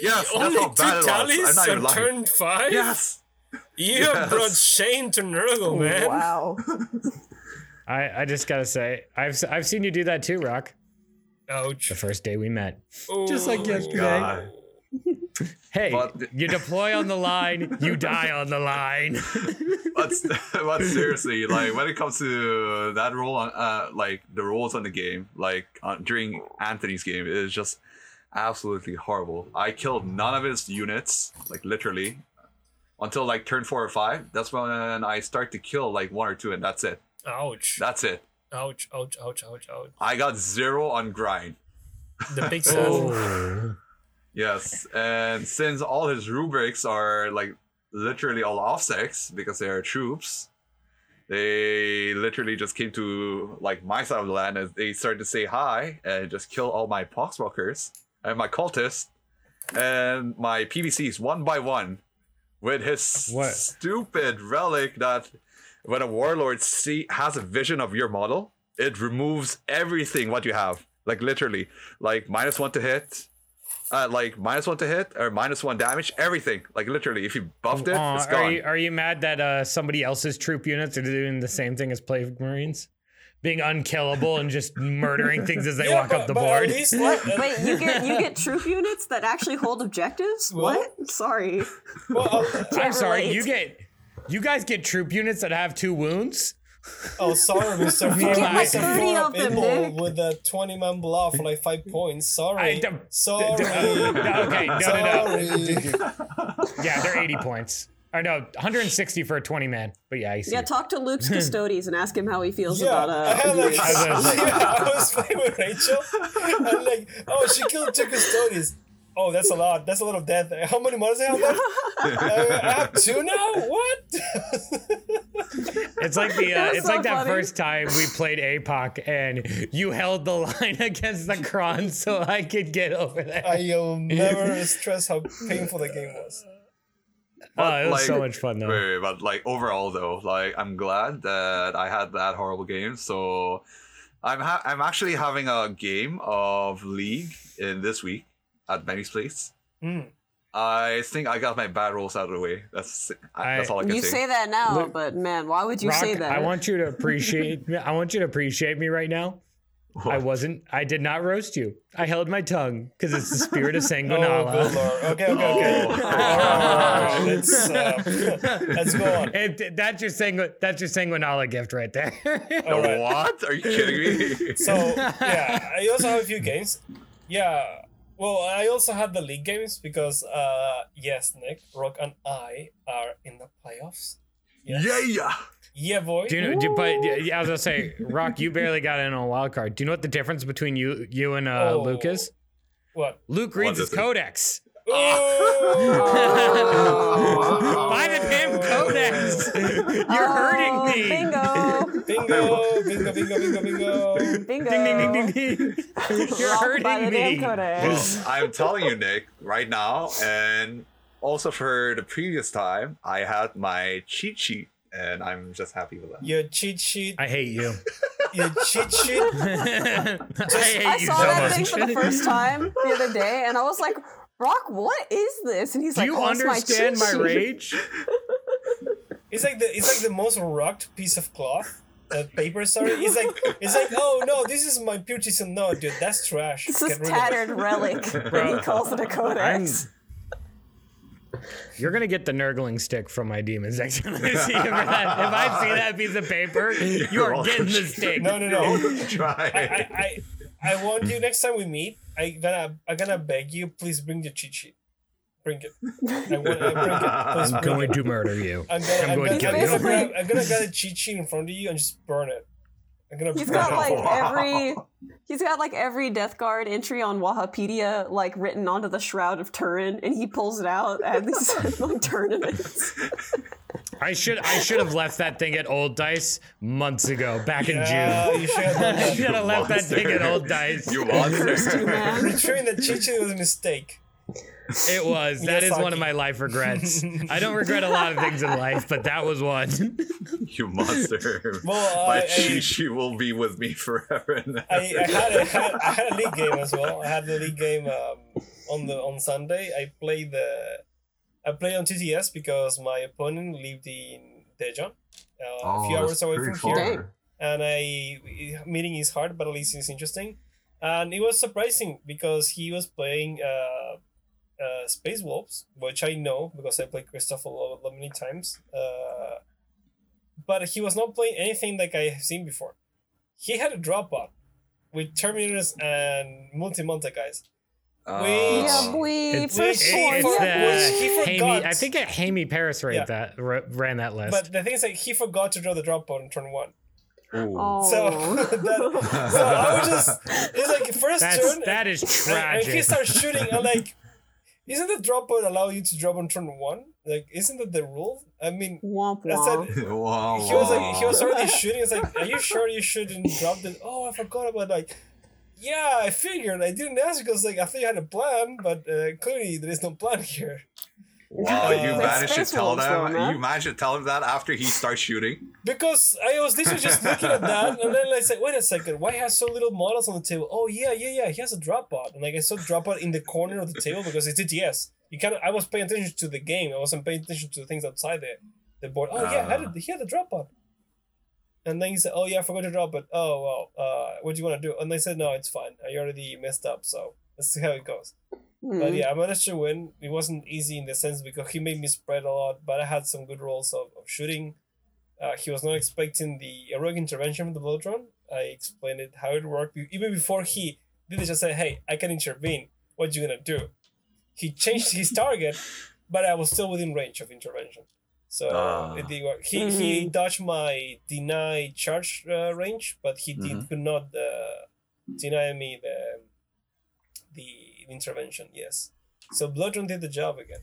Yes, that's Only how two bad it was. I'm tallies not on turn five? Yes. You Yes. have brought shame to Nurgle, oh, man. Wow. I, I just gotta say, I've s- I've seen you do that too, Rock. Ouch. The first day we met. Oh, Just like yesterday. God. Hey, But- you deploy on the line, you die on the line. but, but seriously, like when it comes to that role on, uh, like the roles on the game, like uh, during Anthony's game, it is just absolutely horrible. I killed none of his units, like literally, until like turn four or five. That's when I start to kill like one or two, and that's it. Ouch. That's it. Ouch, ouch, ouch, ouch, ouch. I got zero on grind. The big sad. Oh. Yes, and since all his rubrics are like literally all offsets because they are troops, they literally just came to like my side of the land and they started to say hi and just kill all my poxwalkers and my cultists and my PVCs one by one with his What? stupid relic that when a warlord see has a vision of your model, it removes everything what you have. Like literally, like minus one to hit, uh, like minus one to hit or minus one damage, everything. Like literally, if you buffed it, Aw, it's are gone. you are you mad that uh, somebody else's troop units are doing the same thing as Plague Marines? Being unkillable and just murdering things as they Yeah, walk up the board. least, Wait, you get you get troop units that actually hold objectives? What? What? Sorry. well, uh, I'm sorry, you get you guys get troop units that have two wounds. Oh, sorry, Mr. You Four, get like Mr. 30 of them, Nick. with a 20 man bluff for like 5 points. Sorry. I don't- Sorry. okay, no, no, no. Sorry. Yeah, they're 80 points. Or no, 160 for a 20 man. But yeah, I see. Yeah, talk to Luke's Custodes and ask him how he feels Yeah, about I uh. had like, Gears. I was gonna say- yeah, I was playing with Rachel, and like, oh, she killed two custodians. Oh, that's a lot. That's a lot of death. How many models I have left? Uh, I have two now. What? It's like the uh, it's so like that first time we played APOC and you held the line against the cron so I could get over there. I'll never stress how painful the game was. oh, it was like- so much fun though. Wait, wait, but like overall though, like I'm glad that I had that horrible game. So I'm ha- I'm actually having a game of League in this week at Benny's place. Hmm. I think I got my bad rolls out of the way. That's I, that's I- all I can You say. You say that now, Luke- but man, why would you Rock, say that? I want you to appreciate me. I want you to appreciate me right now. I wasn't. I did not roast you. I held my tongue because it's the spirit of Oh, Sanguinala. good lord. Okay, okay, okay. Oh. Right. Let's, uh, let's go on. And that's your sangu- that's your sanguinala gift right there. All right. What? Are you kidding me? So yeah, I also have a few games. Yeah. Well, I also had the league games because uh yes, Nick, Rock and I are in the playoffs. Yes. yeah. Yeah, boy. Do you know? Do, but yeah, I was gonna say, Rock, you barely got in on a wild card. Do you know what the difference between you, you and uh, Oh. Luke is? What? Luke reads his it? codex. Oh! Buy the damn codex. You're Oh, hurting me. Bingo! bingo, bingo, bingo, bingo, bingo. Bingo! Ding ding ding ding ding. You're Rock by the hurting damn me. codex. I'm telling you, Nick, right now, and also for the previous time, I had my cheat sheet, and I'm just happy with that. Your cheat sheet, I hate you. your cheat sheet. I hate I you saw so that much. thing for the first time the other day, and I was like, "Rock, what is this?" And he's Do like, you "Oh, it's understand my, my cheat sheet." rage? It's like the it's like the most rocked piece of cloth. Uh, paper, sorry. It's like it's like oh no, this is my pure cheat. No, dude, that's trash. It's Get this rid of it. tattered relic, and he calls it a I'm. codex. You're gonna get the nurgling stick from my demons next time I see you. If I see that piece of paper, you are getting the stick. No, no, no. Try. I, I, I, I want you next time we meet. I gonna, I gonna beg you, please bring the cheat sheet. Bring it. I want, I bring it. Please I'm bring going it. to murder you. I'm gonna, I'm I'm going gonna, to I'm kill gonna, you. I'm gonna get a cheat sheet in front of you and just burn it. I'm gonna He's burn got like Wow. every he's got like every Death Guard entry on Wahapedia like written onto the Shroud of Turin, and he pulls it out at these like tournaments. I should I should have left that thing at Old Dice months ago, back in Yeah, June. you should have done I that. should have left that thing at. Old Dice. you monster. Man. Retrieving the cheat sheet was a mistake. It was. That is one of my life regrets. I don't regret a lot of things in life, but that was one. you monster. Well, my I- I- cheat will be with me forever. And ever. I, I had a, had, I had a league game as well. I had the league game um, on the on Sunday. I played the I played on TTS because my opponent lived in Daejeon, uh, a few hours away from here, and I meeting is hard, but at least it's interesting. And it was surprising because he was playing uh, uh, Space Wolves, which I know because I played Christoph a lot, lot many times. Uh, but he was not playing anything like I have seen before. He had a drop pod with Terminators and multi-melta guys. Uh, Yeah, boy, It's, first it's, He one. it's yeah. which he the Hamey. I think it, Hamey Paris ran Yeah. that ran that list. But the thing is, like, he forgot to draw the drop pod in turn one. Oh. So, that, so I was just, it's like first That's turn. that is and, and he starts shooting. I'm like, isn't the drop pod allow you to drop on turn one? Like, isn't that the rule? I mean, Womp That's womp. it. Wow, he was like, he was already shooting. It's like, are you sure you shouldn't drop this? Oh, I forgot about like. Yeah, I figured. I didn't ask because like I thought you had a plan, but uh, clearly there is no plan here. Wow, Uh, you That's managed to tell Wolves, though, them. You managed to tell him that after he starts shooting. Because I was literally just looking at that, and then I said, "Wait a second, why has so little models on the table?" Oh yeah, yeah, yeah, he has a drop pod, and like I saw drop pod in the corner of the table because it's TTS. You kind of, I was paying attention to the game. I wasn't paying attention to the things outside the the board. Oh yeah, how Ah. did he had a drop pod? And then he said, "Oh yeah, I forgot to drop it." Oh well, uh, what do you want to do? And they said, "No, it's fine. I already messed up, so let's see how it goes." Hmm. But yeah, I managed to win. It wasn't easy in the sense because he made me spread a lot, but I had some good rolls of, of shooting. Uh, he was not expecting the heroic intervention from the Voltron. I explained it how it worked even before he did it. Just say, "Hey, I can intervene. What you gonna do?" He changed his target, but I was still within range of intervention. So Ah. it didn't work. He he dodged my deny charge uh, range, but he did Mhm. could not uh, deny me the the intervention. Yes. So Bloodrun did the job again.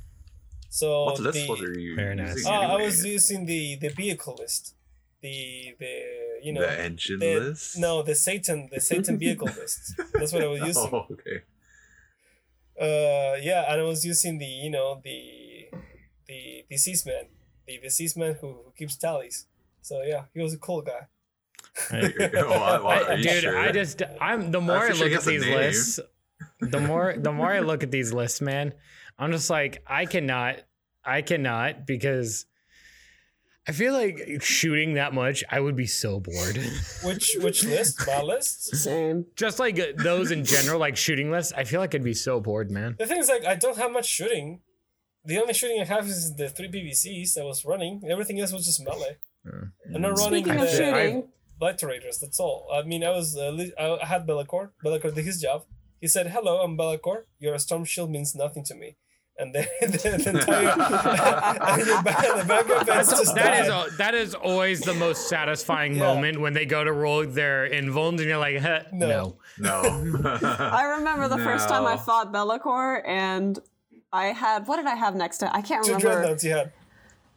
So What list the, was are you Very nice. using? Oh, I was using the the vehicle list. The the you know the engine the- list. no the Satan the Satan vehicle list. That's what I was using. Oh, okay. Uh, yeah, and I was using the you know the the deceased man, the deceased man who, who keeps tallies. So yeah, he was a cool guy. Wow, wow, are I- dude, sure? I just I'm the more I pretty look at these name. lists, the more the more I look at these lists, man, I'm just like I cannot, I cannot because I feel like shooting that much, I would be so bored. Which which list? My list. Same. just like uh, those in general, like shooting lists, I feel like I'd be so bored, man. The thing is, like, I don't have much shooting. The only shooting I have is the three PVCs I was running. Everything else was just melee. I'm not running Speaking of the shooting, Blightorators. That's all. I mean, I was uh, I had Be'lakor. Be'lakor did his job. He said, "Hello, I'm Be'lakor. Your storm shield means nothing to me." And then the, the entire and your back, the backup fence just That is died. a, that is always the most satisfying Yeah. moment when they go to roll their invulns and you're like, huh, No. no. No. I remember the first time I No. fought Be'lakor and I had what did I have next to I can't Two remember. dreadnoughts you had.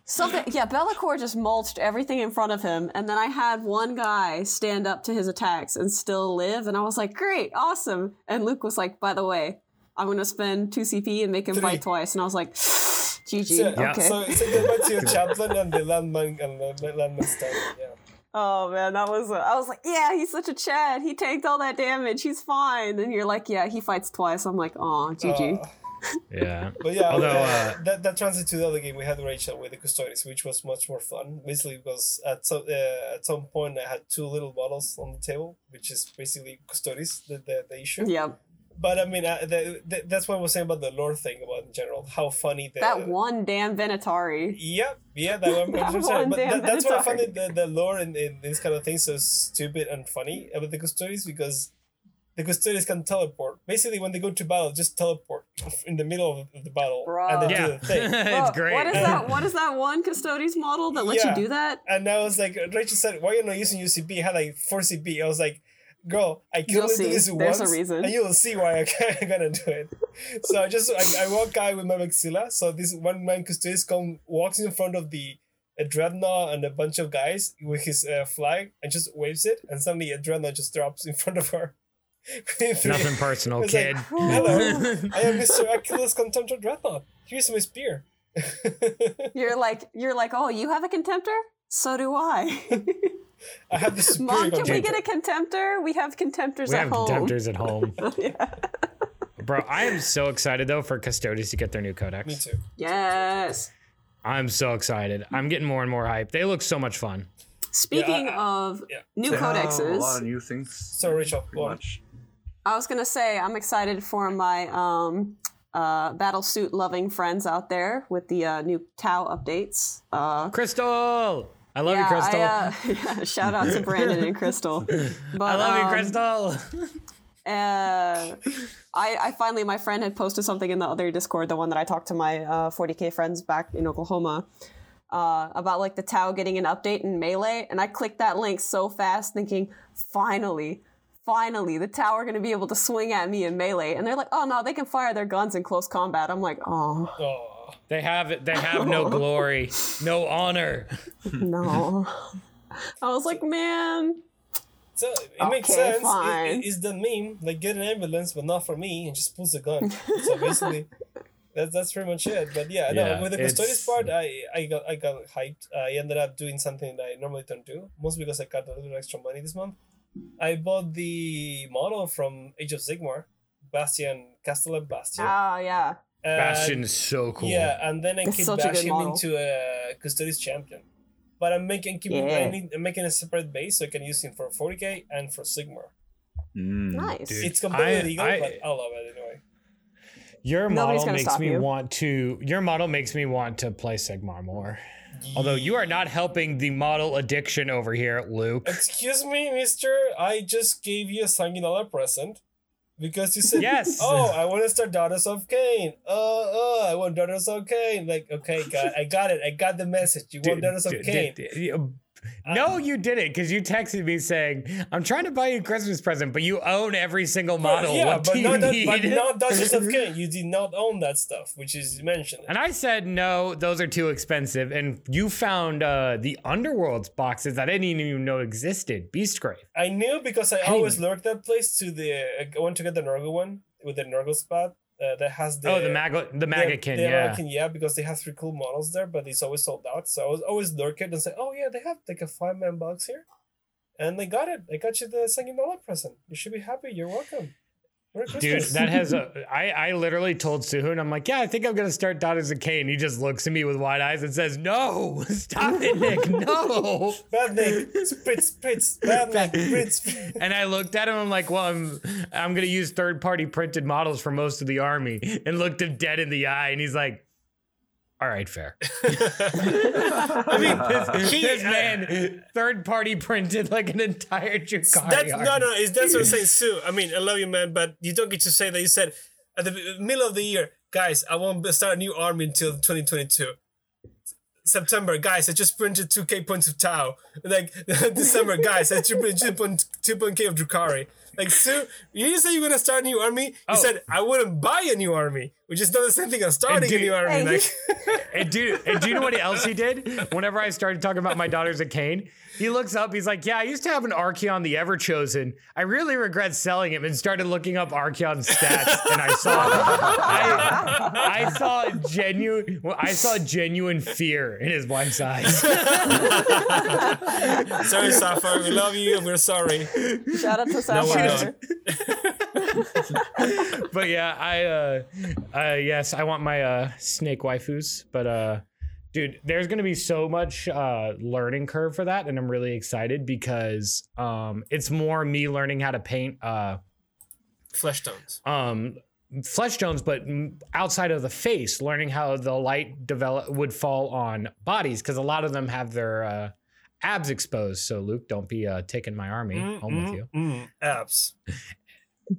Something yeah, Be'lakor just mulched everything in front of him, and then I had one guy stand up to his attacks and still live, and I was like, Great, awesome. And Luke was like, by the way, I'm gonna spend two CP and make him Three. fight twice. And I was like, GG. So, okay. so, so go back to your chaplain and the landman and the landman stand. Yeah. Oh man, that was uh, I was like, yeah, he's such a Chad. He tanked all that damage. He's fine. And you're like, yeah, he fights twice. I'm like, oh, GG. Uh, Yeah. But yeah, Although, uh, uh, that that translates to the other game we had Rachel with the Custodes, which was much more fun. Basically, because at some uh, at some point I had two little bottles on the table, which is basically Custodes, the the, the issue. Yeah. But I mean, uh, the, the, that's what I was saying about the lore thing about in general, how funny the That one damn Venatari. Yeah, yeah, that one. That 100%. one but that, that's why I find Minotaur. it, the, the lore in, in this kind of thing so stupid and funny about the Custodes because the Custodes can teleport. Basically, when they go to battle, just teleport in the middle of the battle and then Yeah. do the thing. it's great. What is that? What is that one Custodes model that lets Yeah. you do that? And I was like, Rachel said, "Why are you not using UCB?" I had like four CB. I was like, "Girl, I can You'll only do see. this There's a once, reason. and you will see why I can, I'm gonna do it." So I just I, I walk out with my Maxilla. So this one man Custodes come walks in front of the a dreadnought and a bunch of guys with his uh, flag and just waves it, and suddenly a dreadnought just drops in front of her. Nothing personal, It's like, kid. Hello, I am Mr. Achillus Contemptor Dreadnought. Here's my spear. You're like, you're like, oh, you have a contemptor? So do I. I have this spear. Mom, can we get a contemptor? We have contemptors we at have home. contemptors at home. Bro, I am so excited though for Custodes to get their new codex. Me too. Yes. I'm so excited. I'm getting more and more hype. They look so much fun. Speaking Yeah, of yeah. new They have A lot of codexes, new things. So Rachel, Pretty much. I was gonna say I'm excited for my um, uh, battle suit loving friends out there with the uh, new Tau updates. Uh, Crystal! I love you, Crystal. I, uh, yeah, shout out to Brandon and Crystal. But, I love you, um, Crystal. Uh, I, I finally, my friend had posted something in the other Discord, the one that I talked to my uh, 40k friends back in Oklahoma, uh, about like the Tau getting an update in Melee, and I clicked that link so fast, thinking, finally, finally, the tower going to be able to swing at me in Melee, and they're like, oh no, they can fire their guns in close combat. I'm like, oh Oh, They have they have no glory, no honor. no. I was like, man, so it makes sense. It- fine. it- it's the meme, like get an ambulance, but not for me, and just pulls a gun. so basically, that's that's pretty much it. But yeah, Yeah, no, with the it's- Custodes part, I I got I got hyped. I ended up doing something that I normally don't do, mostly because I got a little extra money this month. I bought the model from Age of Sigmar, Bastion, Castellan Bastion. ah, yeah. and- is so cool. Yeah, and then I It's can bash him model. into a Custodes champion. But I'm making keeping Yeah. I need, I'm making a separate base so I can use him for 40k and for Sigmar. Mm. Nice. Dude. It's completely I- legal, I- but I love it anyway. Your Nobody's model makes me you. want to. Your model makes me want to play Sigmar more. Although you are not helping the model addiction over here, Luke. Excuse me, mister. I just gave you a Sanguinala present. Because you said, Yes. Oh, I want to start Daughters of Khaine. Oh, oh, I want Daughters of Khaine. Like, okay, got, I got it. I got the message. You want Daughters of Khaine. No, you didn't, because you texted me saying, "I'm trying to buy you a Christmas present, but you own every single model. yeah, what but not, that, need?" but not Daughters of Khaine. You did not own that stuff, which is mentioned. And I said, "No, those are too expensive." And you found uh, the Underworlds boxes that I didn't even know existed. Beastgrave. I knew because I Hey. always lurked that place to the. I went to get the Nurgle one with the Nurgle spot uh, that has the. oh, the mag- the Magakin, yeah. American, yeah, because they have three cool models there, but it's always sold out. So I was always lurk it and say, "Oh yeah, they have like a five man box here," and they got it. I got you the second dollar present. You should be happy. You're welcome. Dude, that has a. I, I literally told Suhun, I'm like, yeah, I think I'm gonna start Daughters of Khaine. He just looks at me with wide eyes and says, "No, stop it, Nick, no." bad Nick, spritz, spritz, bad Nick, spritz. And I looked at him. I'm like, well, I'm I'm gonna use third party printed models for most of the army. And looked him dead in the eye, and he's like, "All right, fair." I mean, This, he- this uh, man third party printed like an entire Drukhari That's army. no, no. It's, that's what I'm saying, Sue. I mean, I love you, man, but you don't get to say that. You said at the middle of the year, guys, I won't start a new army until 2022. September, guys, I just printed 2k points of Tau. Like December, guys, I just printed 2.2k of Drukhari. Like Sue, you didn't say you're gonna start a new army. You Oh. said I wouldn't buy a new army, which just not the same thing as starting a dude- new army. Hey, like, And do, and do you know what else he did? Whenever I started talking about my daughters of Khaine, he looks up, he's like, Yeah, I used to have an Archaon the Ever Chosen. I really regret selling him and started looking up Archaon's stats. And I saw I, I saw genuine I saw genuine fear in his wife's eyes. sorry, Sapphire, we love you. And we're sorry. Shout out to one Sapphire. but yeah, I uh, uh yes, I want my uh snake waifus, but uh dude, there's gonna be so much uh learning curve for that, and I'm really excited because um it's more me learning how to paint uh Flesh tones. um flesh tones but mm, outside of the face learning how the light develop would fall on bodies because a lot of them have their uh abs exposed so luke don't be uh taking my army home with you Mm, abs.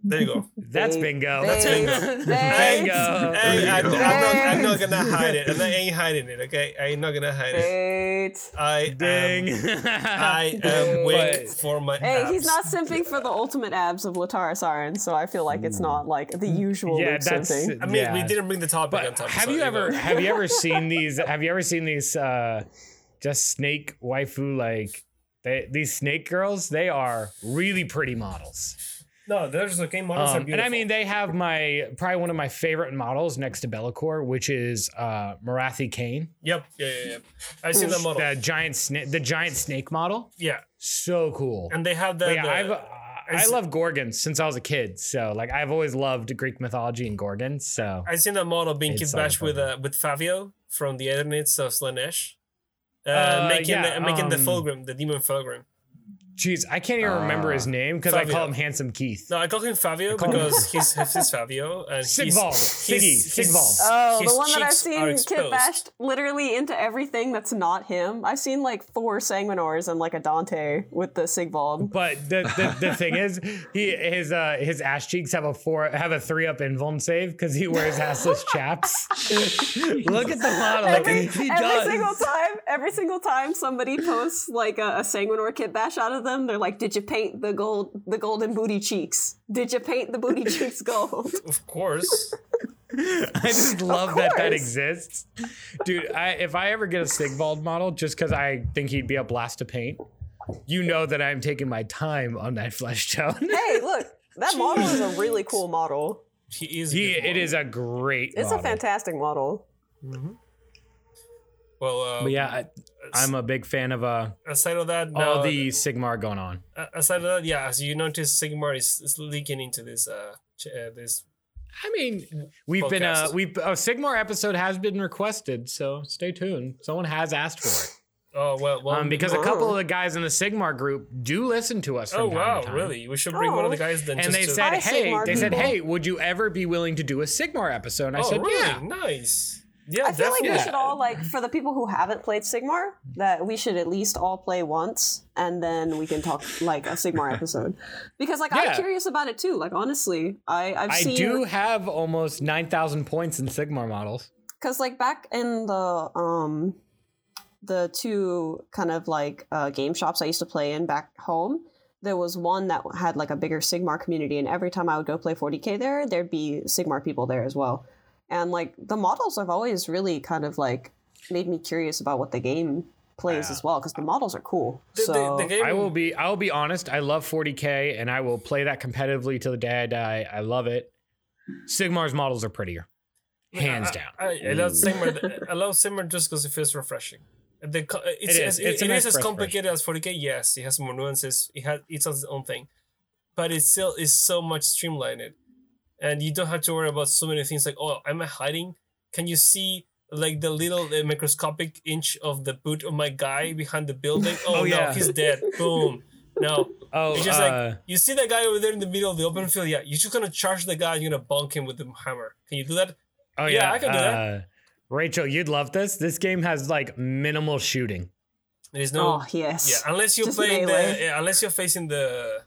There you go. that's Bait, bingo that's bingo bait. bingo Hey, I, I'm, not, I'm not gonna hide it. and I ain't hiding it, okay? I ain't not gonna hide it. Bait. I ding am, I am waiting But- for my Hey, abs. he's not simping for the ultimate abs of Latara Siren, so I feel like it's not like the usual yeah Luke that's simping. I mean, yeah. we didn't bring the topic on But top. have you know. ever have you ever seen these? Have you ever seen these? uh Just snake waifu like they, these snake girls. They are really pretty models. No, there's okay. Models are Um, and. I mean, they have my probably one of my favorite models next to Be'lakor, which is uh Morathi-Khaine, yep, yeah, yeah, yeah. I've seen that model. the giant snake, the giant snake model. yeah, So cool. and they have the. But yeah, the- I've. Uh, I love Gorgons since I was a kid, so like I've always loved Greek mythology and Gorgons. So I've seen that model being It's kit so bashed with uh, with Favio from the Eternates of Slaanesh. Uh, Uh, making yeah, the, making the um, Fulgrim, the demon Fulgrim. Jeez, I can't even remember his Ah. name because I call him Handsome Keith. No, I call him Fabio call him- because he's he's Favio and Sigvald. he's, Siggy. he's- he's- Sigvald. Oh, his the one that I've cheeks are seen exposed. kit bashed literally into everything that's not him. I've seen like four Sanguinors and like a Dante with the Sigvald. But the, the, the thing is, he his uh his ass cheeks have a four have a three up invuln save because he wears assless chaps. Look at the model. Every, he every does. single time, every single time somebody posts like a, a Sanguinor kit bash out of them, they're like, "Did you paint the gold, the golden booty cheeks? Did you paint the booty cheeks gold?" of course. I just love that that exists, dude. I, if I ever get a Sigvald model, just because I think he'd be a blast to paint, you know that I'm taking my time on that flesh tone. hey, look, that model is a really cool model. He is. a he, good model. is a great. It's model. a fantastic model. Well, uh, But yeah, I, I'm a big fan of uh aside of that, all no, the Sigmar going on. uh, aside of that, yeah, as you notice, Sigmar is, is leaking into this uh, ch- uh this. I mean, we've been uh we've a Sigmar episode has been requested, so stay tuned. Someone has asked for it. Oh well, well Um, because a couple Oh. of the guys in the Sigmar group do listen to us. From Oh time wow, to time. really? We should bring one of the Oh. guys then. And just they to, said, Hi, "Hey," Sigmar they said, "Hey, would you ever be willing to do a Sigmar episode?" And I "Oh said, really? "Yeah." Nice." Yeah, I feel like we should all like for the people who haven't played Sigmar, that we should at least all play once, and then we can talk like a Sigmar episode. Because like I'm curious about it too. Like honestly, I I've I seen do have almost 9,000 points in Sigmar models. because like back in the um the two kind of like uh, game shops I used to play in back home. There was one that had like a bigger Sigmar community, and every time I would go play 40k there, there'd be Sigmar people there as well. And like the models have always really kind of like made me curious about what the game plays as well because the models are cool. The, so the, the game, I will be I will be honest, I love 40k and I will play that competitively till the day I die. I love it. Sigmar's models are prettier. Hands I- down. I, I love mm. Sigmar. I love Simmer just because it feels refreshing. The, co- uh, it's, It it's, is. It's a it nice is as breath complicated as 40k. Yes, it has more nuances. It has it's its own thing, but it still is so much streamlined, and you don't have to worry about so many things like oh, am I hiding? Can you see like the little uh, microscopic inch of the boot of my guy behind the building? Oh, Oh, no, yeah. he's dead. Boom. No, Oh, it's just uh, like you see that guy over there in the middle of the open field. Yeah, you're just gonna charge the guy. and You're gonna bonk him with the hammer. Can you do that? oh yeah, yeah, I can do that. uh, Rachel, you'd love this. This game has like minimal shooting. There's no. oh yes, Yeah, unless you're Just playing the yeah, unless you're facing the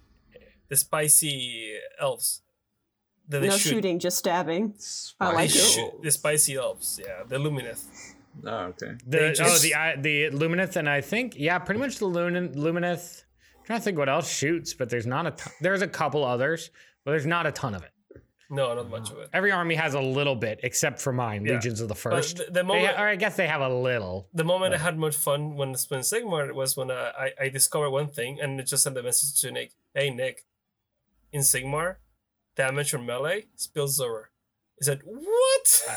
the spicy elves. That they no shoot. shooting, just stabbing. I They like shoot- it. the spicy elves, yeah, the Lumineth. Oh, okay. The They oh the uh, the Lumineth and I think yeah, pretty much the Lumin Lumineth. I'm trying to think what else shoots, but there's not a ton. There's a couple others, but there's not a ton of it. No, not much of it. Every army has a little bit, except for mine, Yeah. Legions of the But First. the, the moment, ha- or I guess they have a little. the moment I had much fun when when Sigmar was when I, I I discovered one thing and it just sent a message to Nick. Hey Nick, in Sigmar, damage from melee spills over. He said, "What?"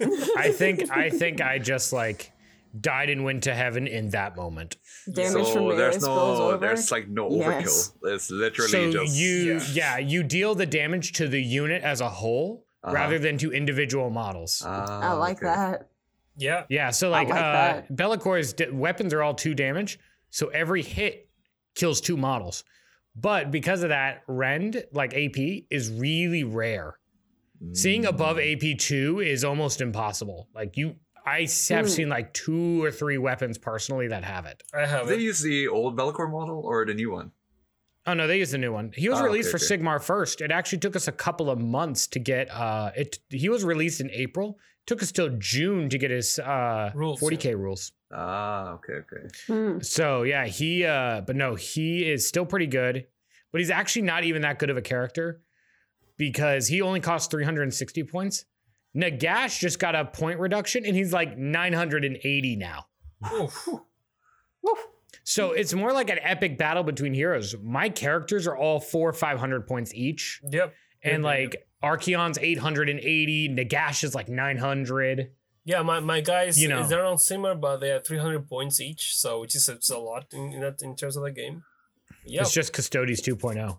I think I think I just like died and went to heaven in that moment. Damage from so melee there's spills no, over. there's like no Yes. overkill. It's literally So just you yeah. yeah. you deal the damage to the unit as a whole Uh-huh. rather than to individual models. Ah, I like okay. that. yeah, yeah, so like, like uh that. Be'lakor's d- weapons are all 2 damage, so every hit kills two models. But because of that, rend like AP is really rare. Seeing above AP2 is almost impossible. Like you I have Hmm. seen like two or three weapons personally that have it. I have they use the old Be'lakor model or the new one? Oh no, they used the new one. He was Oh, released okay, for okay. Sigmar first. It actually took us a couple of months to get uh it he was released in April. Took us till June to get his uh Rules, 40k rules. Ah, okay, okay. Hmm. So yeah, he uh but no, he is still pretty good, but he's actually not even that good of a character because he only costs 360 points. Nagash just got a point reduction and he's like 980 now. Oof. So it's more like an epic battle between heroes. My characters are all four, 500 points each. Yep. And Yeah, like Archaon's 880, Nagash is like 900. Yeah, my, my guys, You know. they're on similar, but they have 300 points each, so which is it's a lot in, in that in terms of the game. Yeah, It's just Custodes 2.0.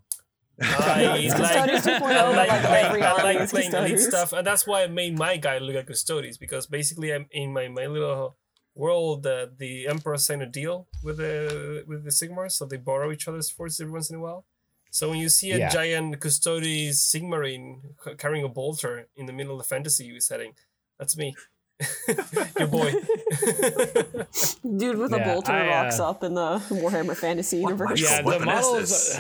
I It's like, Custodes 2.0, I but like, like every I like playing elite stuff, and that's why I made my guy look like Custodes because basically I'm in my, my little world. Uh, the Emperor signed a deal with the with the Sigmars, so they borrow each other's forces every once in a while. So when you see a Yeah. giant Custodes Sigmarine c- carrying a bolter in the middle of the fantasy setting, that's me, your boy. Dude with a Yeah, bolter I, uh, rocks up in the Warhammer Fantasy universe. Yeah, the models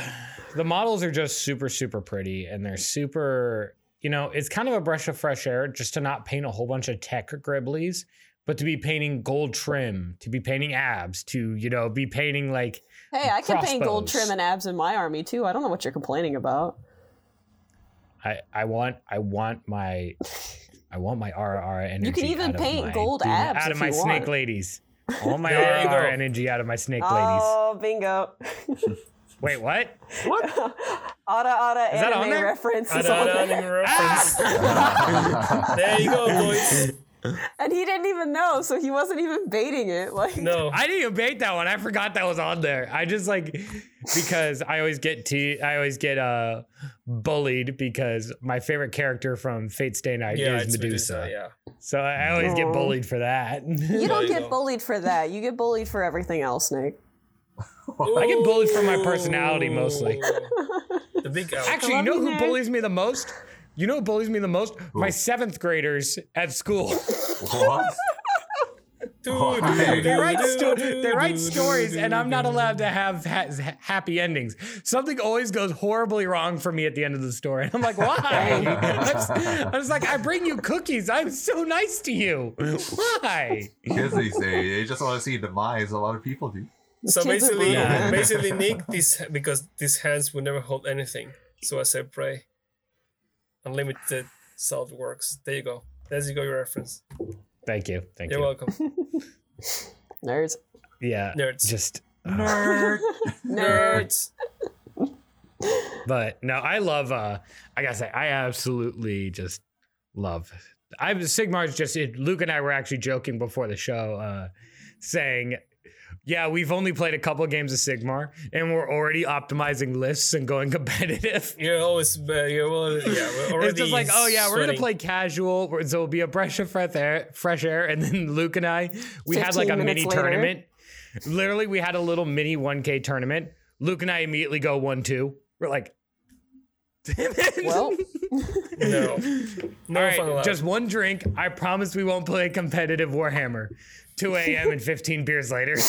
the models are just super super pretty and they're super you know, it's kind of a brush of fresh air just to not paint a whole bunch of tech gribblies, but to be painting gold trim, to be painting abs, to, you know, be painting like Hey, I can paint gold trim and abs in my army too. I don't know what you're complaining about. I I want I want my I want my RR energy. You can even out of paint my gold demon- abs out if of my you snake want. ladies. I want my There RR energy out of my snake oh, ladies. Oh, bingo. Wait, what? Otta Otta Is that anime reference is Ada- on ada there. anime reference. there you go, boys. And he didn't even know, so he wasn't even baiting it. Like No. I didn't even bait that one. I forgot that was on there. I just like because I always get te- I always get uh bullied because my favorite character from Fate Stay Night yeah, is Medusa. Medusa. Yeah. So I always get bullied for that. You don't get bullied for that. You get bullied for everything else, Nick. I get bullied for my personality mostly. The big L. Actually, you know who bullies me the most? You know what bullies me the most? My seventh graders at school. What? Why? they write sto- they write stories, and I'm not allowed to have ha- happy endings. Something always goes horribly wrong for me at the end of the story, and I'm like, why? I'm just, I'm just like, I bring you cookies. I'm so nice to you. Why? Kids these days, they just want to see demise. A lot of people do. So basically, brutal, man. basically, Nick, this because these hands will never hold anything. So I said, pray. Unlimited salt works. There you go. There's you go. Your reference. Thank you. Thank You're you. welcome. Nerds. Yeah. Nerds. Just. Nerd. Nerds. But no, I love. uh I gotta say, I absolutely just love. I Sigmar's just. It, Luke and I were actually joking before the show, uh saying. Yeah, we've only played a couple games of Sigmar, and we're already optimizing lists and going competitive. You're always. Uh, you're always yeah. We're already. It's just like, oh yeah, we're gonna play casual, so it'll be a breath of fresh air, fresh air. And then Luke and I, we had like a mini later. tournament. Literally, we had a little mini 1K tournament. Luke and I immediately go one two. We're like, damn it. Well, No. No All fun right, allowed. just one drink. I promise we won't play competitive Warhammer. 2 a.m. and 15 beers later.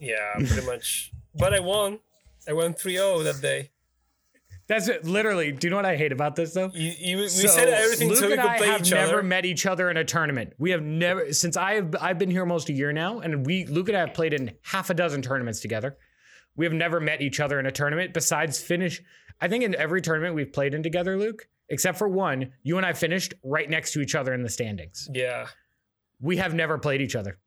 Yeah, pretty much. But I won. I won 3-0 that day. That's it. Literally. Do you know what I hate about this though? You, you, we So, said everything Luke so we and could I play have never other. met each other in a tournament. We have never since I've I've been here almost a year now, and we Luke and I have played in half a dozen tournaments together. We have never met each other in a tournament besides finish. I think in every tournament we've played in together, Luke, except for one, you and I finished right next to each other in the standings. Yeah. We have never played each other.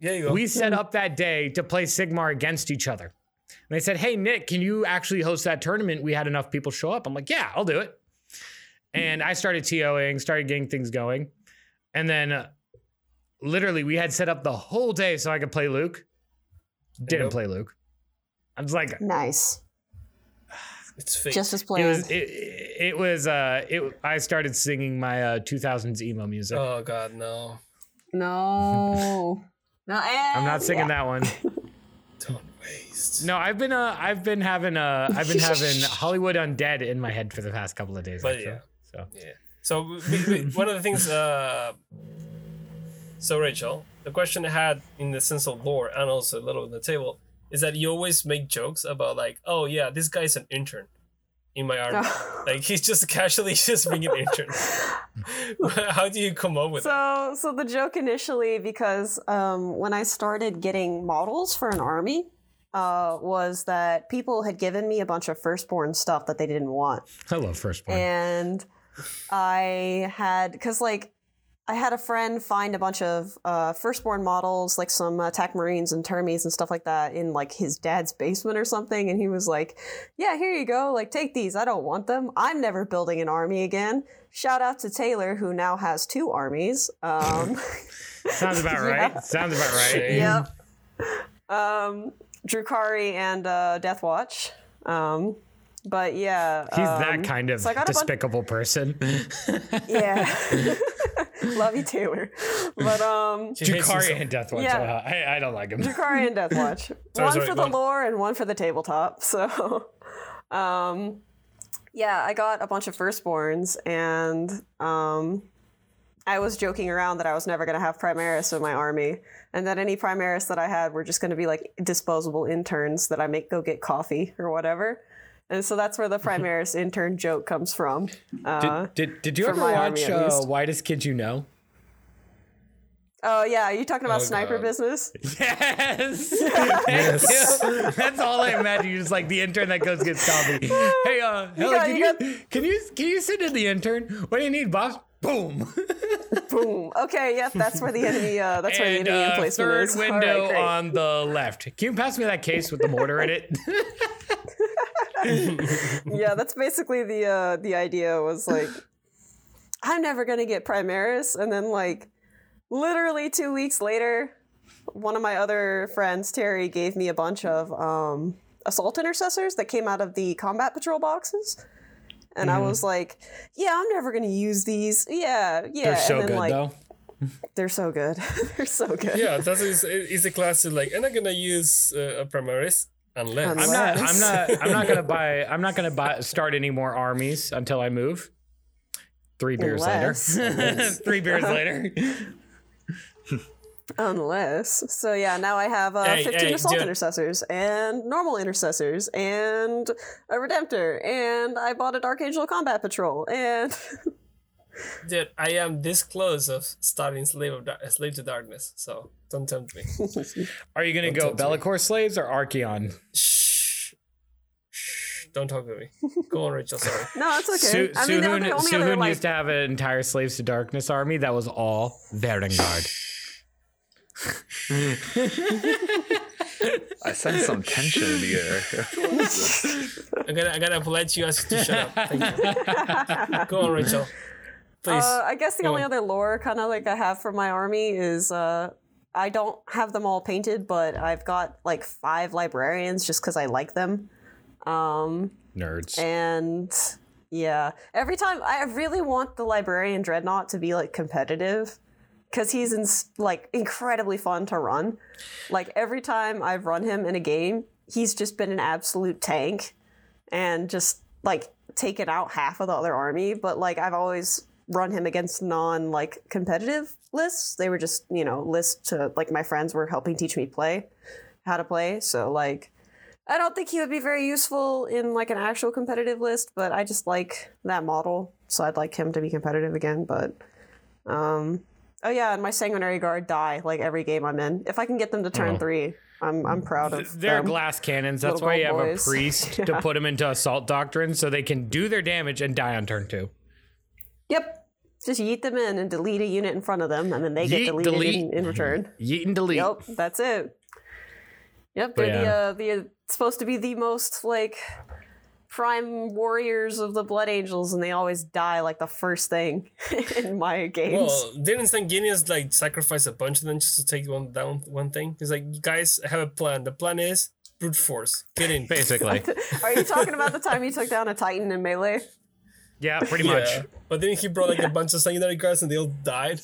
Yeah, you go. We set up that day to play Sigmar against each other. And they said, Hey, Nick, can you actually host that tournament? We had enough people show up. I'm like, Yeah, I'll do it. And I started TOing, started getting things going. And then uh, literally, we had set up the whole day so I could play Luke. Didn't play Luke. I was like, nice. it's fake. Just as it planned. was, it, it was, uh, it, I started singing my uh, 2000s emo music. oh god, no. No. No, I'm not singing that one. Don't waste. No, I've been uh I've been having uh I've been having Hollywood Undead in my head for the past couple of days. But actually. yeah. So Yeah. So we, we, one of the things. Uh, so Rachel, the question I had in the sense of lore and also a little on the table is that you always make jokes about like, oh yeah, this guy's an intern in my army. like he's just casually just being an intern. How do you come up with that? So, so the joke initially, because um, when I started getting models for an army, uh, was that people had given me a bunch of firstborn stuff that they didn't want, I love firstborn. and I had because like I had a friend find a bunch of uh, firstborn models, like some attack marines and termies and stuff like that, in like his dad's basement or something, and he was like, "Yeah, here you go. Like, take these. I don't want them. I'm never building an army again." Shout out to Taylor, who now has two armies. Um, Sounds about Yeah. right. Sounds about right. Shame. yep. Um, Drukhari and uh, Deathwatch. Um, but yeah, He's um, that kind of so I got bunch- despicable person. Yeah. Love you, Taylor. But um, She hates Drukhari himself. and Deathwatch. Yeah. Uh, I, I don't like him. Drukhari and Deathwatch. one sorry, for go the lore and one for the tabletop. So, um, yeah, I got a bunch of firstborns, and um, I was joking around that I was never going to have Primaris in my army, and that any Primaris that I had were just going to be like disposable interns that I make go get coffee or whatever. And so that's where the Primaris intern joke comes from. Uh, Did, did, did you ever watch at uh, least. Whitest Kids You Know? oh yeah, are you talking about Oh, sniper God. business? Yes. Yes. That's all I imagine. You're just like the intern that goes gets coffee. Hey, uh, Helen, got- can you you, got- can you can you send in the intern? What do you need, boss? Boom. Boom. Okay, yep, that's where the enemy. Uh, that's where the enemy uh, emplacement third is. Right, window great. on the left. Can you pass me that case with the mortar in it? Yeah, that's basically the uh, the idea was like, I'm never gonna get Primaris, and then like, literally two weeks later, one of my other friends, Terry, gave me a bunch of um, assault intercessors that came out of the combat patrol boxes. And Mm-hmm. I was like, "Yeah, I'm never gonna use these. Yeah, yeah." They're so and then, good like, though. They're so good. they're so good. Yeah, that's is is a classic. Like, I'm not gonna use uh, a Primaris. Unless. I'm not. I'm not. I'm not gonna buy. I'm not gonna buy. Start any more armies until I move. Three beers Unless- later. Three beers later. Unless. So yeah, now I have uh, Hey, 15 hey, assault intercessors and normal intercessors and a redemptor and I bought a Dark Angel Combat Patrol and Dude, I am this close of starting Slave of Dar- Slave to Darkness, so don't tempt me. Are you gonna Don't go tempt me. Be'lakor slaves or Archaon? Shh. Shh. Don't talk to me. Go on, Rachel. Sorry. no, it's okay. Su- I mean, the Suhun, only, only other Suhun like used to have an entire Slaves to Darkness army that was all Varanguard. I sense some tension in the air. I'm gonna, I'm gonna let you ask to shut up. Thank you. Go on, Rachel. Please. Uh, I guess the Go only on. other lore kind of like I have for my army is uh, I don't have them all painted, but I've got like five librarians just because I like them. Um, Nerds. and yeah, every time I really want the librarian dreadnought to be like competitive because he's in, like incredibly fun to run. Like every time I've run him in a game, he's just been an absolute tank and just like taken out half of the other army. But like I've always run him against non like competitive lists. They were just you know lists to like my friends were helping teach me play how to play. So like I don't think he would be very useful in like an actual competitive list, but I just like that model, so I'd like him to be competitive again. But um, oh yeah, and my sanguinary guard die like every game I'm in. If I can get them to turn Oh. three, I'm I'm proud of They're them. glass cannons. That's Little why you have boys. a priest to put them into assault doctrine so they can do their damage and die on turn two. Yep, just yeet them in and delete a unit in front of them, and then they get Yeet, deleted delete. in, in return. Yeet and delete. Yep, that's it. Yep, they're yeah. the uh, the supposed to be the most like prime warriors of the Blood Angels, and they always die like the first thing in my games. Well, didn't Sanguinius like sacrifice a bunch of them just to take one down one thing? He's like, guys, I have a plan. The plan is brute force. Get in. Basically. Are you talking about the time you took down a Titan in melee? Yeah, pretty much. Yeah. But then he brought like a bunch of sanguinary guards and they all died.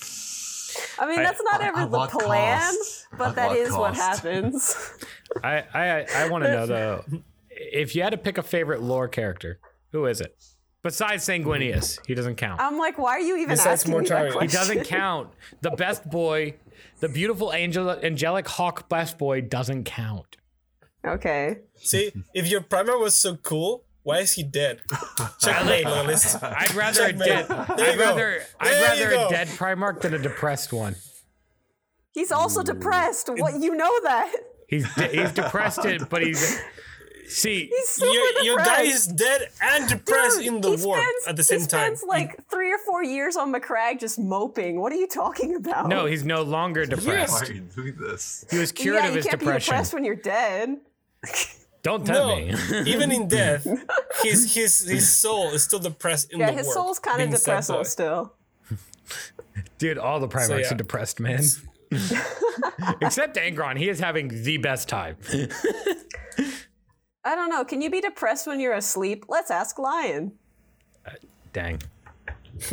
I mean, that's not ever At the plan, cost? but At that what is what happens. I I I want to know though, if you had to pick a favorite lore character, who is it? Besides Sanguinius, he doesn't count. I'm like, why are you even Besides asking me that Mortarion. He doesn't count. The best boy, the beautiful angel, angelic hawk best boy doesn't count. Okay. See, if your primer was so cool, why is he dead? Checkmate, loyalist. I'd rather a dead. I'd go. rather. I'd rather a go. dead Primarch than a depressed one. He's also depressed. Mm. What you know that? He's de- he's depressed, it, but he's. See, He's Your, your guy is dead and depressed Dude, in the he war spends- at the same he time. spends like three or four years on Macragge just moping. What are you talking about? no, he's no longer Why depressed. are you doing this? He was cured yeah, of you his can't be depression. depressed when you're dead. Don't tell no, me. even in death, his his his soul is still depressed in Yeah, the his war. soul's kind of being sad boy. depressive still. Dude, all the Primarchs yeah. are depressed, man. Except Angron, he is having the best time. I don't know. Can you be depressed when you're asleep? Let's ask Lion. Uh, dang.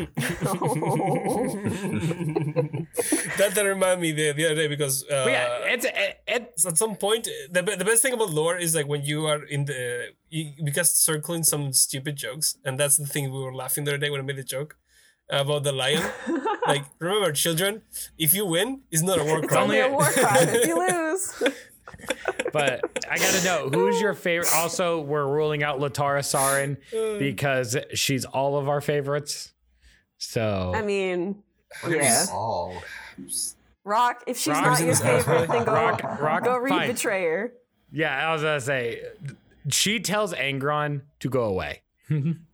That that reminded me the, the other day because uh, yeah, it's it, it, at some point the, the best thing about lore is like when you are in the you, because circling some stupid jokes and that's the thing we were laughing the other day when I made the joke about the lion. like remember, children, if you win, it's not a war crime. It's Only a war crime if you lose. but I gotta know who's your favorite. Also, we're ruling out Lotara Sarin because she's all of our favorites. So I mean, yeah. Oh, Rock, if she's Rock not your this house, favorite, then go, Rock, Rock, go read fine. Betrayer. Yeah, I was gonna say she tells Angron to go away.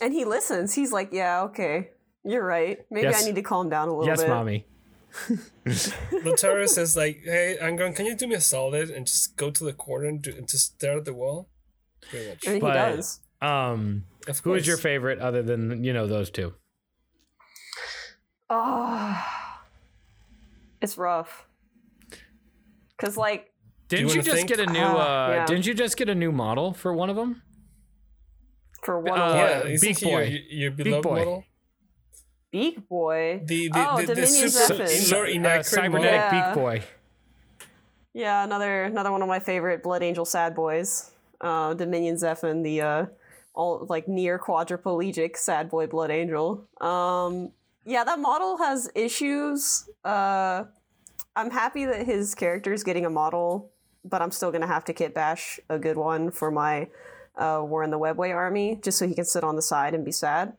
And he listens. He's like, yeah, okay. You're right. Maybe Yes. I need to calm down a little yes, bit. Yes, mommy. Lotara says like, "Hey, Angron, can you do me a solid and just go to the corner and, do, and just stare at the wall?" Pretty much. And he But- does. Um, Of who is your favorite other than you know those two? Oh, it's rough. Cause like, Didn't you you, just think? get a new? Ah, uh yeah. Didn't you just get a new model for one of them? for one Uh, of Yeah, what? isn't Beak he your, Boy. your beloved Boy. model? Beak Boy. The the Oh, the, the Dominion super Zephyr. Uh, cybernetic Yeah. beak boy. Yeah, another another one of my favorite Blood Angel sad boys. Uh, Dominion Zephyr, the uh, all like near quadriplegic sad boy Blood Angel. Um, yeah, that model has issues. Uh, I'm happy that his character is getting a model, but I'm still gonna have to kit bash a good one for my uh, War in the Webway army, just so he can sit on the side and be sad.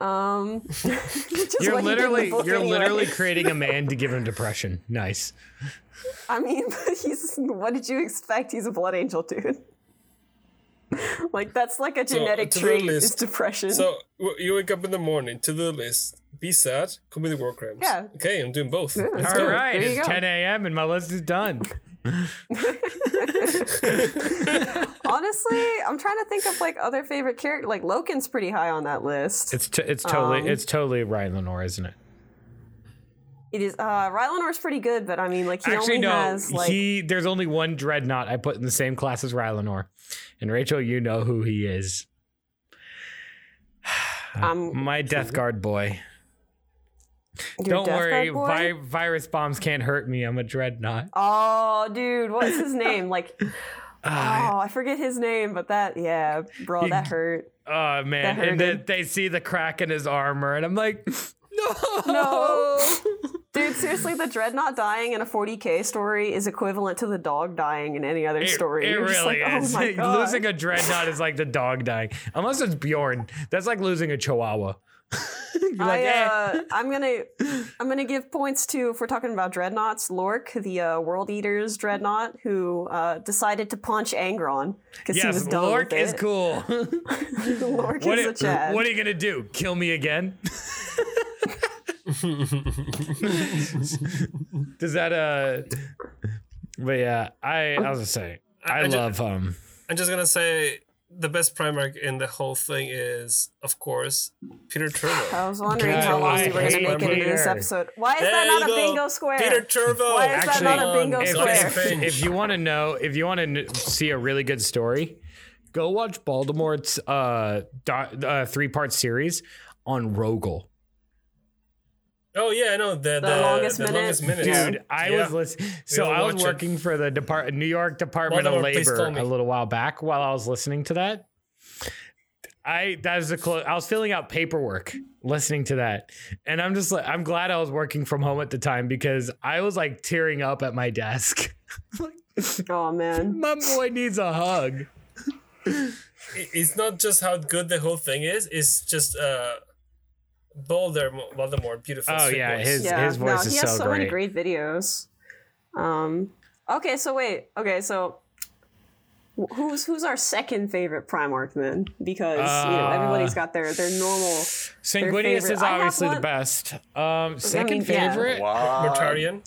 Um, You're what he did in the literally you're anyway. literally creating a man to give him depression. Nice. I mean, but he's what did you expect? He's a blood angel, dude. like that's like a genetic to-do trait list. is depression. So you wake up in the morning to the list. Be sad. Commit war crimes. Yeah. Okay, I'm doing both. Yeah, Let's All go. right, it's go. 10 a.m. and my list is done. Honestly, I'm trying to think of like other favorite character. Like Loken's pretty high on that list. It's t- it's totally Um, it's totally Rylanor, isn't it? It is. Uh, Rylanor's pretty good, but I mean, like he Actually, only no. has like he there's only one dreadnought I put in the same class as Rylanor, and Rachel, you know who he is. um, My Death Guard boy. Your Don't worry, vi- virus bombs can't hurt me. I'm a dreadnought. Oh, dude, what's his name? Like, Ah, oh, I forget his name, but that, yeah, bro, He- that hurt. oh man, and then they see the crack in his armor, and I'm like, no, No. Dude, seriously, the dreadnought dying in a 40k story is equivalent to the dog dying in any other It, story. it You're really like, is. Oh my God. losing a dreadnought is like the dog dying, unless it's Bjorn. That's like losing a Chihuahua. You're like, I, eh. uh, I'm gonna, I'm gonna give points to if we're talking about dreadnoughts, Lork, the uh, World Eaters dreadnought, who uh, decided to punch Angron because he was yes, done Lork with is cool. Lork what, is are, a Chad. what are you gonna do? Kill me again? Does that uh? But yeah, I I was gonna say I, I ju- love um. I'm just gonna say the best Primarch in the whole thing is, of course, Perturabo. I was wondering God, how long I we were gonna hate make it into this episode. Why is There that not a bingo square? Perturabo. Why is that not a bingo if, square? if, if you want to know, if you want to see a really good story, go watch Baldermort's uh, uh three part series on Rogel. Oh yeah, I know the the, The longest the minute? longest minute. Dude, I Yeah. was listening. So I was watch it. working for the Depart- New York Department of Baltimore, please Labor a little while back. While I was listening to that, I that is a close. I was filling out paperwork listening to that, and I'm just like, I'm glad I was working from home at the time because I was like tearing up at my desk. Oh man. my boy needs a hug. It's not just how good the whole thing is. It's just uh, Boulder Voldemort, beautiful. Oh, yeah, voice. his- Yeah, voice no, is he has so so many great. great videos. Um, okay, so wait, okay, so who's who's our second favorite Primarch then? Because you know Uh, everybody's got their their normal. Sanguinius favorite. is I have obviously the best. Um, second yeah. favorite. Wow. Mortarion.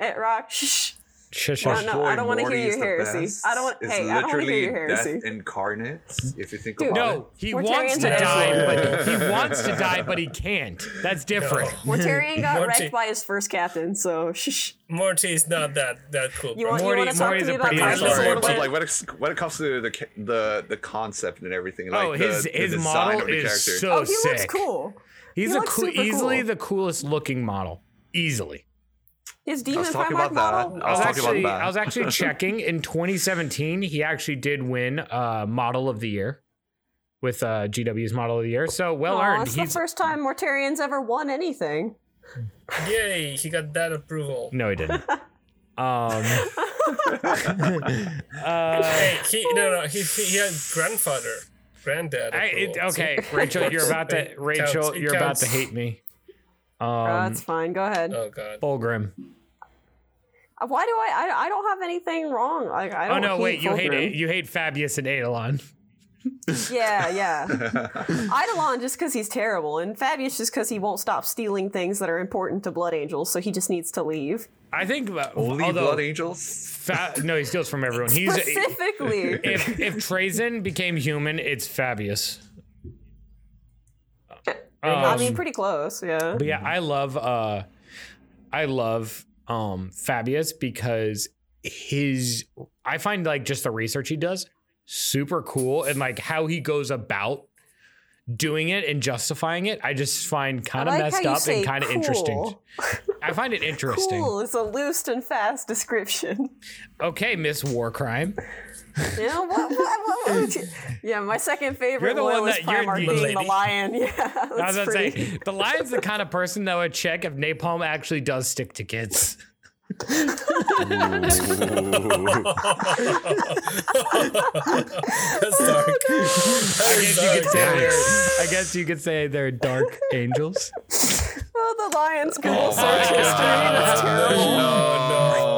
Eh, Rock, shh. Shush, No, no, I don't wanna hear Morty your is heresy. best. I don't want- It's hey, I don't wanna hear literally your death heresy. incarnate. If you think Dude, about No, it. he Mortarion's wants to die, but he wants to die, but he can't. That's different. Mortarion got Morty. wrecked by his first captain, so shh. Morty is not that that cool. You want, Morty- you want to talk Morty's to me a about pretty I'm sorry, but, like when it, when it comes to the the the concept and everything, oh, like oh, the, his the his design model of the is character. so oh, he sick. looks cool. He's He a cool, easily cool. the coolest looking model. Easily. His I demon was talking Primarch about that. model. I was I was talking about actually that. I was actually checking in 2017. He actually did win uh, Model of the Year with uh, GW's Model of the Year. So well Aw, earned. it's the first time Mortarion's ever won anything. Yay, he got that approval. no, he didn't. Um, uh, Hey, he no no he he had grandfather, granddad. I, approval. it, okay, Rachel, you're about to Rachel, counts, you're about to hate me. Um, that's fine. Go ahead. Oh god. Fulgrim. Uh, Why do I, I? I don't have anything wrong. Like I Oh don't. Oh no, hate wait, you hate Fulgrim. it. You hate Fabius and Eidolon. Yeah, yeah. Eidolon just because he's terrible, and Fabius just because he won't stop stealing things that are important to Blood Angels, so he just needs to leave. I think uh, Only although Blood Angels. Fa- no, he steals from everyone. He's Specifically, if if Trazyn became human, it's Fabius. I Um, mean, pretty close. Yeah. But yeah, I love uh I love um Fabius because his I find like just the research he does super cool and like how he goes about doing it and justifying it. I just find kind of like messed up and kind of interesting. I find it interesting. Cool is a loose and fast description. Okay, Miss War Crime. You know, what, what, what, what- yeah, my second favorite You're the one one was that- you're Primarch the being the lion. Yeah, I was that's gonna pretty. say the lion's the kind of person that would check if napalm actually does stick to kids. That's dark. Oh, I guess you could say they're, I guess you could say they're dark angels. Oh, the lion's Google Oh search history. That's terrible. No, No.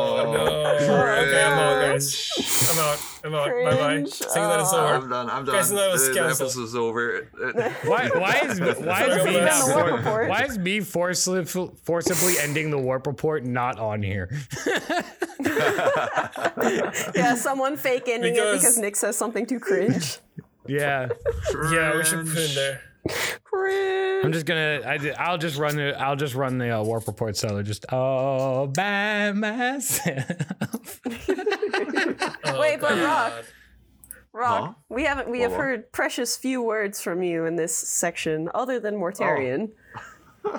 Okay, I'm out, guys. I'm out. I'm out. Bye bye. Cringe. Saying that it's Uh, over. I'm done. I'm done. Guys, that was the cancelled. episode's over. Why? Why is why is me From not the report. why is me forcibly forcibly ending the warp report not on here? Yeah, someone fake ending it Because- because Nick says something too cringe. Yeah, Yeah, we should put it in there. Cringe. I'm just gonna. I, I'll just run the. I'll just run the uh, warp report seller Just all by myself. Oh, Wait, but Rock, Rock, Huh? we haven't we have What, what? heard precious few words from you in this section, other than Mortarion.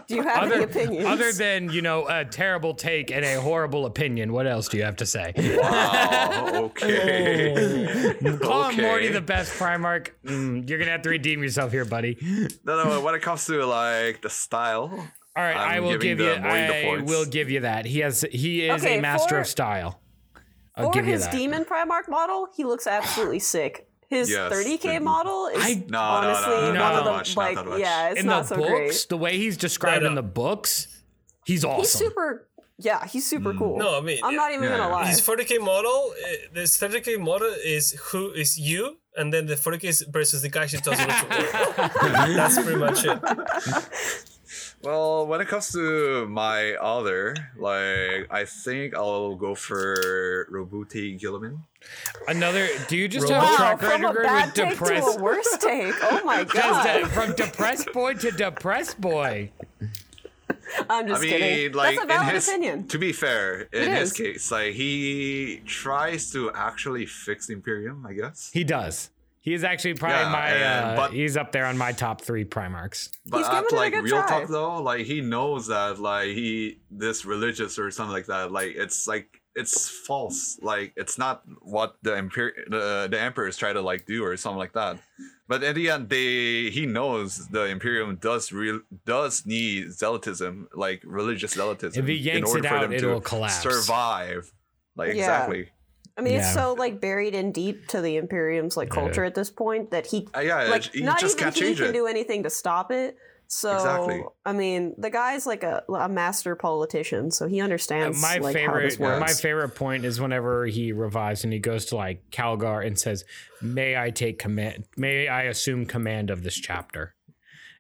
Do you have any Other, opinions? other than you know a terrible take and a horrible opinion, what else do you have to say? wow. Okay. Call him Morty the best Primarch. Mm, you're gonna have to redeem yourself here, buddy. No, no. When it comes to like the style, All right, I'm I will give you. the Morty the I will give you that. He has. He is Okay, a master for- of style. I'll For give you his that. demon Primarch model, he looks absolutely sick. His Yes, 30k the- mm-hmm. model is I- No, no, honestly no, one not that the much, not like that much. yeah, it's in not the so books, great. the way he's described in the uh, books, he's awesome. He's super yeah, he's super mm. cool. No, I mean, I'm not even yeah, gonna yeah. lie. His 40k model, uh, this 30k model is who is you, and then the 40k is versus the guy she tells you what to wear. That's pretty much it. well, when it comes to my other, like, I think I'll go for Roboute Guilliman. Another. Do you just Wow, have a wow, track from a record bad with take to a depressed? worse take. Oh my Just, god. uh, from depressed boy to depressed boy. I'm I just mean, kidding. like That's a valid in his, opinion. to be fair, in It his is. case, like he tries to actually fix the Imperium, I guess. He does. He's actually probably Yeah, my. and- Uh, but- he's up there on my top three Primarchs. But He's at giving a like real try. talk though, like he knows that like he this religious or something like that, like it's like it's false. Like it's not what the emperor the, the emperors try to like do or something like that. But in the end, they he knows the Imperium does real does need zealotism, like religious zealotism, If he yanks in order it for out, them it to will collapse. survive. Like Yeah. exactly. I mean, it's so like buried in deep to the Imperium's like culture at this point that he Uh, yeah, like you not just even can't he change can it. do anything to stop it. So Exactly. I mean, the guy's like a, a master politician, so he understands my like how this favorite, works. my favorite point is whenever he revives and he goes to like Calgar and says, "May I take command? May I assume command of this chapter?"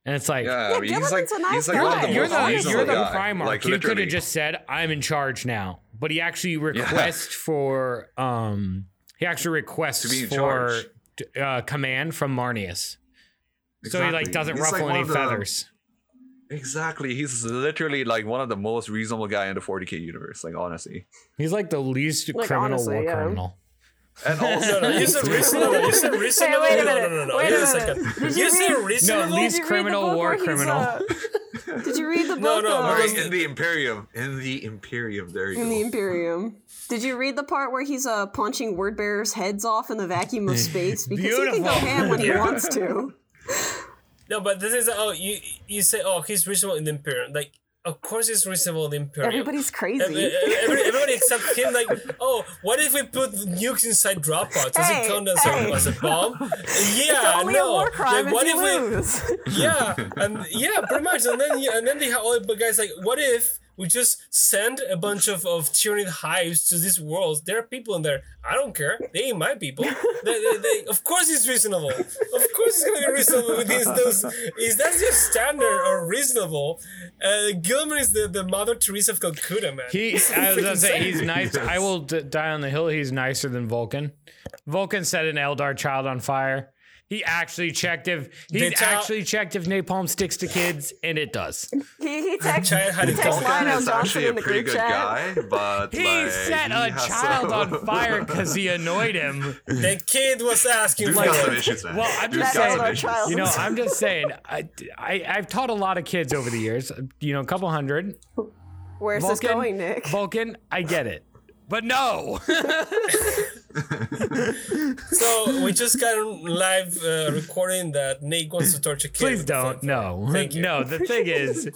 And it's like, Yeah, I mean, he's like a nice he's like one of guy. the you're most the reasonable you're the guy. Primarch. Like you could literally. have just said, "I'm in charge now," but he actually requests for um he actually requests To be in for uh, command from Marneus. So he like doesn't He's ruffle one any of the- feathers. Exactly. He's literally like one of the most reasonable guy in the 40k universe. Like honestly, He's like the least Like, criminal honestly, war yeah. criminal. and No, also no, you said reasonable. You said reasonable. wait a no, minute, no, no, no. wait Wait a a minute. second. Did you You said read- reasonable. No, least Did you read the criminal book war where he's, criminal. Did you read the book? No, no, uh, because- in the Imperium, in the Imperium. There you go. in go. the Imperium. Did you read the part where he's uh, punching word bearers' heads off in the vacuum of space? Because he can go ham when he wants to. No, but this is oh you you say oh he's reasonable in the Imperium. Like of course he's reasonable Imperium. Everybody's crazy. every- everybody except him, like, oh, what if we put nukes inside drop pods? Does Hey, it count as, hey. a, as a bomb? It's Yeah, no. a war crime Like, what if if we? Yeah, and yeah, pretty much. And then and then they have all the guys like, what if we just send a bunch of of Tyranid hives to these worlds? There are people in there. I don't care. They ain't my people. They, they, they, of course, it's reasonable. Of course, it's gonna be reasonable with these those. Is that just standard or reasonable? Uh, Guilliman is the, the Mother Teresa of Calcutta, man. He, I was gonna say he's nice. I will d- die on the hill. He's nicer than Vulkan. Vulkan set an Eldar child on fire. He actually checked if They he's tell- actually checked if napalm sticks to kids, and it does. He, he texts Child had he it texts Vulkan Lionel is Johnson actually a in the pretty group good chat. guy, but He like, set he a child some- on fire because he annoyed him. The kid was asking Dude's for got some issues, man. Well, I'm Dude's just got saying- some Our issues. child. You know, I'm just saying. I, I I've taught a lot of kids over the years. You know, a couple hundred. Where's this going, Nick? Vulkan, I get it, but no. So we just got a live uh, recording that Nate wants to torture kids. Please don't. fun No, Thank you. no. The thing is,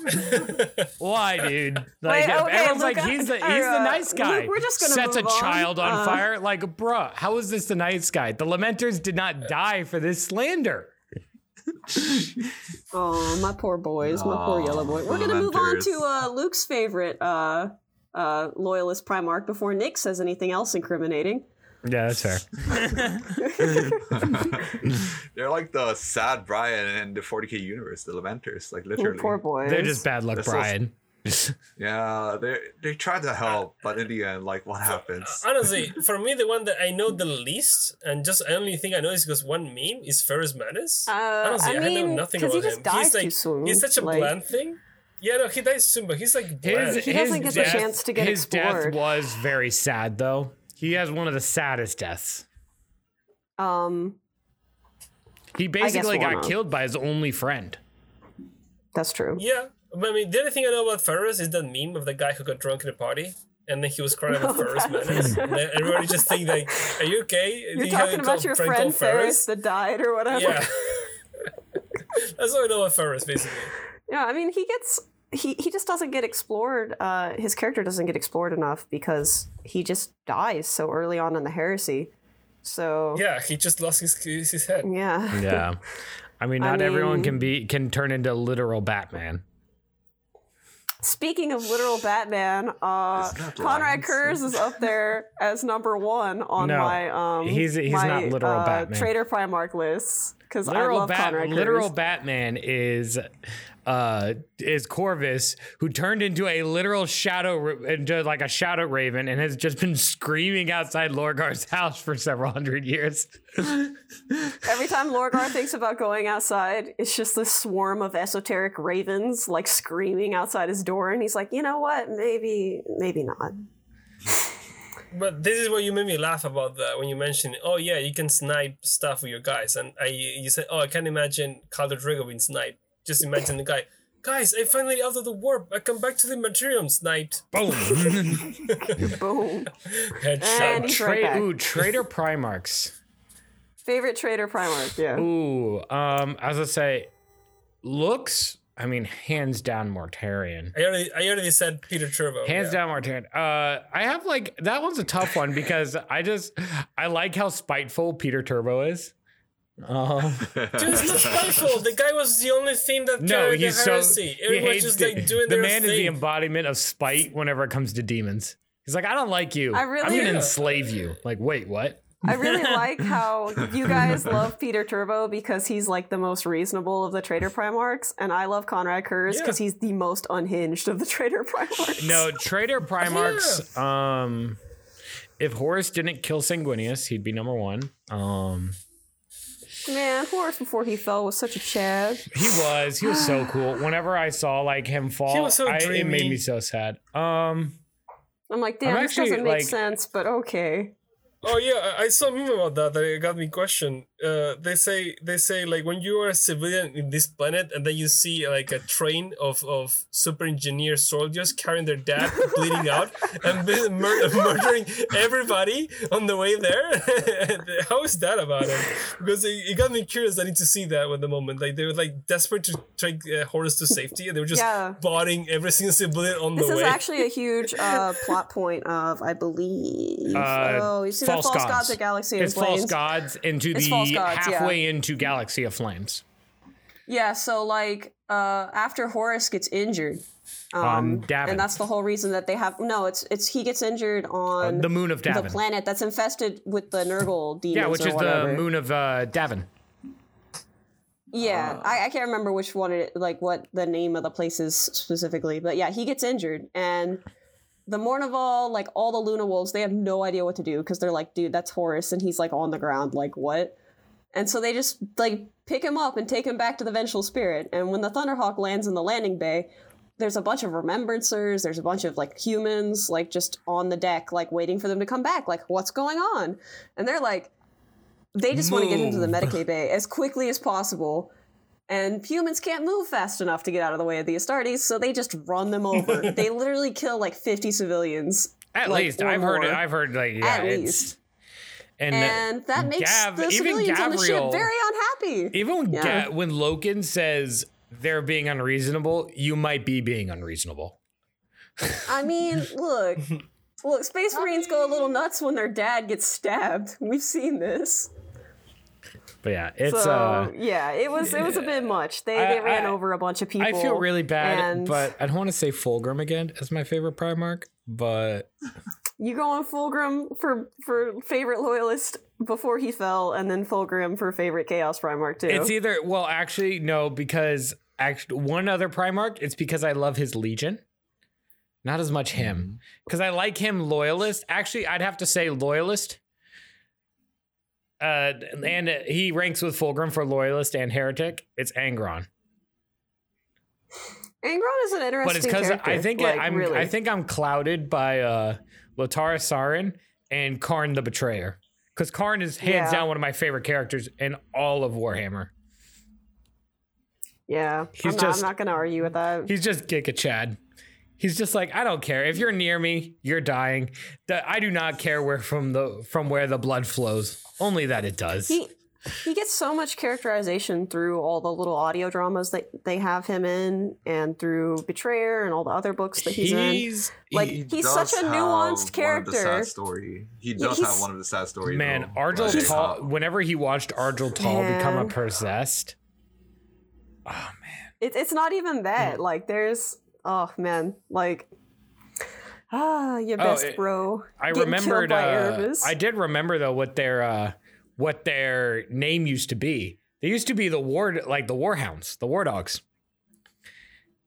why, dude? Like Wait, okay, everyone's Luke, like, he's the he's the nice guy. Luke, we're just gonna sets a on. child on Uh, fire. Like, bruh, how is this the nice guy? The Lamenters did not die for this slander. Oh, my poor boys, my poor yellow boy. We're gonna move on to uh, Luke's favorite uh, uh, loyalist Primarch before Nick says anything else incriminating. Yeah, that's fair. They're like the sad Brian in the 40k universe, the Lamenters, like literally. poor boys. They're just bad luck, That's so- Brian. Yeah, they they tried to help, but in the end, like, what happens? Honestly, for me, the one that I know the least, and just the only thing I know is because one meme is Ferrus Manus. Uh, Honestly, I I, know nothing about he just him. dies he's like, too soon, he's such a like- bland thing. Yeah, no, he dies soon, but he's like bland. He doesn't get the chance to get his explored. death was very sad, though. He has one of the saddest deaths. um, He basically got killed by his only friend. that's true. yeah, I mean, the only thing I know about Ferrus is that meme of the guy who got drunk at a party. And then he was crying about Oh, Ferrus that- Manus. And everybody just think like, "Are you okay? You're you have a talking about your called friend Ferrus that died or whatever. Yeah, that's all I know about Ferrus, basically. Yeah, I mean, he gets he he just doesn't get explored. Uh, his character doesn't get explored enough because he just dies so early on in the heresy. So Yeah, he just lost his his head. yeah, Yeah. I mean, I not everyone can be can turn into literal Batman. Speaking of literal Batman, uh, Conrad lines? Curze is up there as number one on No, my um. he's- he's my, not literal uh, Batman. Trader Primarch list because I love Bat- Konrad Curze. literal Batman is uh is Corvus who turned into a literal shadow into like a shadow raven and has just been screaming outside Lorgar's house for several hundred years. Every time Lorgar thinks about going outside, it's just this swarm of esoteric ravens like screaming outside his door, and he's like, you know what? Maybe, maybe not. But this is what you made me laugh about that when you mentioned, oh yeah, you can snipe stuff with your guys, and I you said, oh, I can't imagine Kaldor Draigo being sniped. Just imagine the guy, guys, I finally out of the warp. I come back to the materium sniped. Boom. Boom. Headshot. And he's right Tra- back. ooh, Trader Primarchs. Favorite trader Primarch, yeah. Ooh, um, as I say, looks. I mean, hands down, Mortarion. I already I already said Perturabo. Hands yeah. down, Mortarion. Uh, I have like that one's a tough one because I just I like how spiteful Perturabo is. Um, Dude, it's not spiteful. The guy was the only thing that no, carried he's the so heresy. he Everyone's hates just the, like doing the their man is the embodiment of spite whenever it comes to demons. He's like, I don't like you. I really, I'm gonna Yeah. enslave you. Like, wait, what? I really like how you guys love Perturabo because he's like the most reasonable of the trader Primarchs, and I love Konrad Curze because Yeah. he's the most unhinged of the trader Primarchs. No, Trader Primarchs. Um, if Horus didn't kill Sanguinius, he'd be number one. Um, Man, Horus before he fell was such a chad. he was. He was so cool. Whenever I saw like him fall, was so I, it made me so sad. Um, I'm like, damn, this actually, doesn't make like- sense, but okay. Oh yeah, I- I saw a meme about that that it got me question. Uh, they say they say like when you are a civilian in this planet and then you see like a train of, of super engineer soldiers carrying their dad bleeding out and mur- murdering everybody on the way there. How is that about it? Because it, it got me curious. I need to see that at the moment. Like they were like desperate to take uh, Horus to safety and they were just Yeah. bodying every single civilian on This the is way. actually a huge uh, plot point of, I believe. Uh, oh, you see that false false gods, gods. at Galaxy of it's false gods into It's the gods, yeah. halfway into Galaxy of Flames. Yeah, so like uh, after Horus gets injured, um, and that's the whole reason that they have no. It's it's he gets injured on the moon of Davin, the planet that's infested with the Nurgle demons. yeah, which is whatever. the moon of uh, Davin. Yeah, I, I can't remember which one it like what the name of the place is specifically, but yeah, he gets injured and. The Mournival, like all the Luna Wolves, they have no idea what to do because they're like, dude, that's Horus, and he's like on the ground, like what? And so they just like pick him up and take him back to the Vengeful Spirit. And when the Thunderhawk lands in the landing bay, there's a bunch of remembrancers, there's a bunch of like humans like just on the deck like waiting for them to come back like what's going on? And they're like they just want to get into the Move. medicae bay as quickly as possible. And humans can't move fast enough to get out of the way of the Astartes, so they just run them over. they literally kill like 50 civilians. At like, least I've heard it. I've heard like yeah, At it's least. And, And that makes Gav- the even civilians on the ship Gabriel- very unhappy. even when Yeah. Ga- when Loken says they're being unreasonable, you might be being unreasonable. I mean, look, look, Space Marines go a little nuts when their dad gets stabbed. We've seen this. But yeah, it's so uh yeah, it was it was a bit much. They I- they ran I- over a bunch of people. I feel really bad, and but I don't want to say Fulgrim again as my favorite Primarch, but you go on Fulgrim for for favorite loyalist before he fell, and then Fulgrim for favorite Chaos Primarch too. it's either well, actually no, because actually one other Primarch, it's because I love his Legion. Not as much him. Because I like him loyalist. Actually, I'd have to say loyalist. Uh, and he ranks with Fulgrim for loyalist and heretic. It's Angron. Angron is an interesting but it's because. I think like, I'm really. I think I'm clouded by uh Lotara Sarin and Kharn the Betrayer. Because Kharn is hands Yeah. down one of my favorite characters in all of Warhammer. yeah. he's I'm not, just- I'm not gonna argue with that. He's just Giga Chad. He's just like, I don't care. If you're near me, you're dying. I do not care where from the from where the blood flows. Only that it does. He he gets so much characterization through all the little audio dramas that they have him in, and through Betrayer and all the other books that he's, in. Like He he's such a have nuanced One of the sad story. He does he's- have one of the sad stories. man, though. Argel Like, Tall. Whenever he watched Argel Tal become a possessed, oh Man. possessed, It, it's not even that. Like there's oh man, like ah, your best it- bro. I remembered. by Uh, I did remember though what their uh, what their name used to be. They used to be the war like the Warhounds, the War Dogs.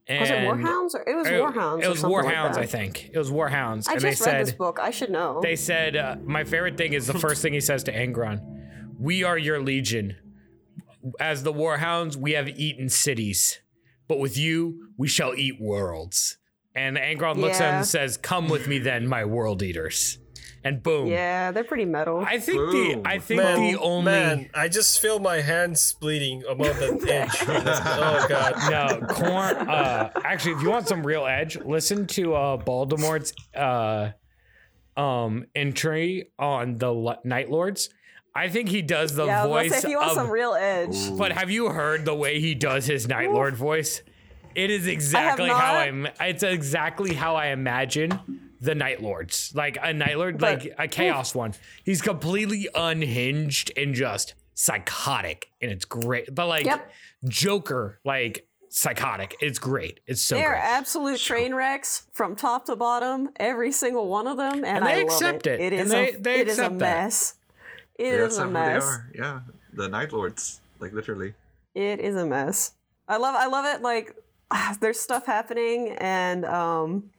And was it Warhounds or it was It, Warhounds? it or was something like I think. It was Warhounds, I and just read said this book. I should know. they said uh, my favorite thing is the first thing he says to Angron. We are your legion. As the Warhounds, we have eaten cities, but with you, we shall eat worlds. And Angron looks at him and says, "Come with me, then, my world eaters." And boom. yeah, they're pretty metal. I think Boom. the I think Man, the only man, I just feel my hands bleeding above the edge. oh god. no corn. Uh, actually, if you want some real edge, listen to uh, Baldermort's uh, um, entry on the L- Night Lords. I think he does the yeah, I was gonna voice say, if you want of. some real edge, but have you heard the way he does his Night Lord voice? It is exactly how. I'm. It's exactly how I imagine the Night Lords, like a Night Lord, But- like a Chaos one. He's completely unhinged and just psychotic, and it's great. But like Yep. Joker, like psychotic. It's great. It's so they are absolute train wrecks from top to bottom, every single one of them, and, And I they love accept it. It And is they- a, they it is a accept that. mess. It yeah, is a not who they mess. Yeah, the Night Lords, like literally. It is a mess. I love I love it like there's stuff happening and um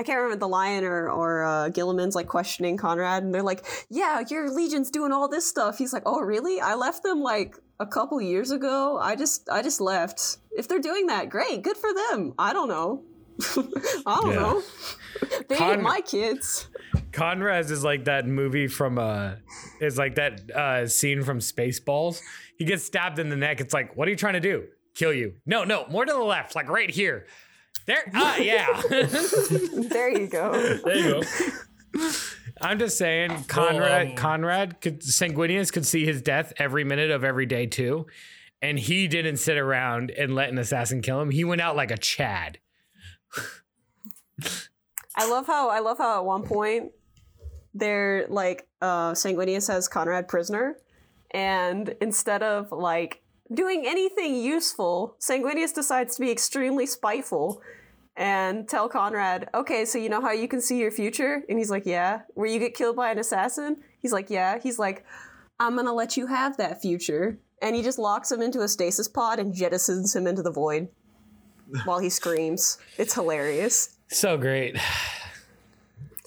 I can't remember the lion or or uh, Guilliman's like questioning Konrad and they're like, "Yeah, your legion's doing all this stuff." He's like, "Oh, really? I left them like a couple years ago. I just I just left. If they're doing that, great. Good for them. I don't know. I don't Yeah. know. they Con- ain't my kids." Konrad is like that movie from uh is like that uh scene from Spaceballs. He gets stabbed in the neck. It's like, what are you trying to do? Kill you. No, no, more to the left, like right here. There ah yeah. There you go. There you go. I'm just saying Konrad um, Konrad could Sanguinius could see his death every minute of every day too. And he didn't sit around and let an assassin kill him. He went out like a Chad. I love how I love how at one point they're like uh Sanguinius has Konrad prisoner and instead of like doing anything useful, Sanguinius decides to be extremely spiteful and tell Konrad, "Okay, so you know how you can see your future?" And he's like, "Yeah." Where you get killed by an assassin? He's like, "Yeah." He's like, "I'm to let you have that future." And he just locks him into a stasis pod and jettisons him into the void while he screams. It's hilarious. So great.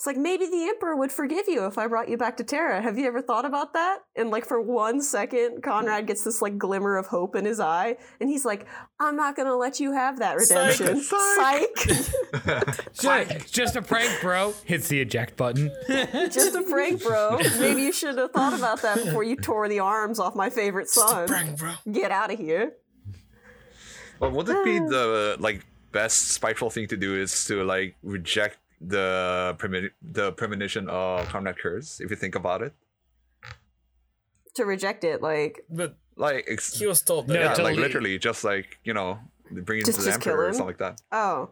It's like maybe the Emperor would forgive you if I brought you back to Terra. Have you ever thought about that? And like for one second, Konrad gets this like glimmer of hope in his eye, and he's like, "I'm not gonna let you have that Psych. redemption." Psych. Just, just a prank, bro. Hits the eject button. Just a prank, bro. Maybe you should have thought about that before you tore the arms off my favorite son. Just a prank, bro. Get out of here. Well, would it be the like best spiteful thing to do is to like reject the premoni- the premonition of Konrad Curze if you think about it? To reject it, like But Like ex- he was told that. No, yeah, to like le- literally just like, you know, bring it Just- to the just emperor or something like that. oh,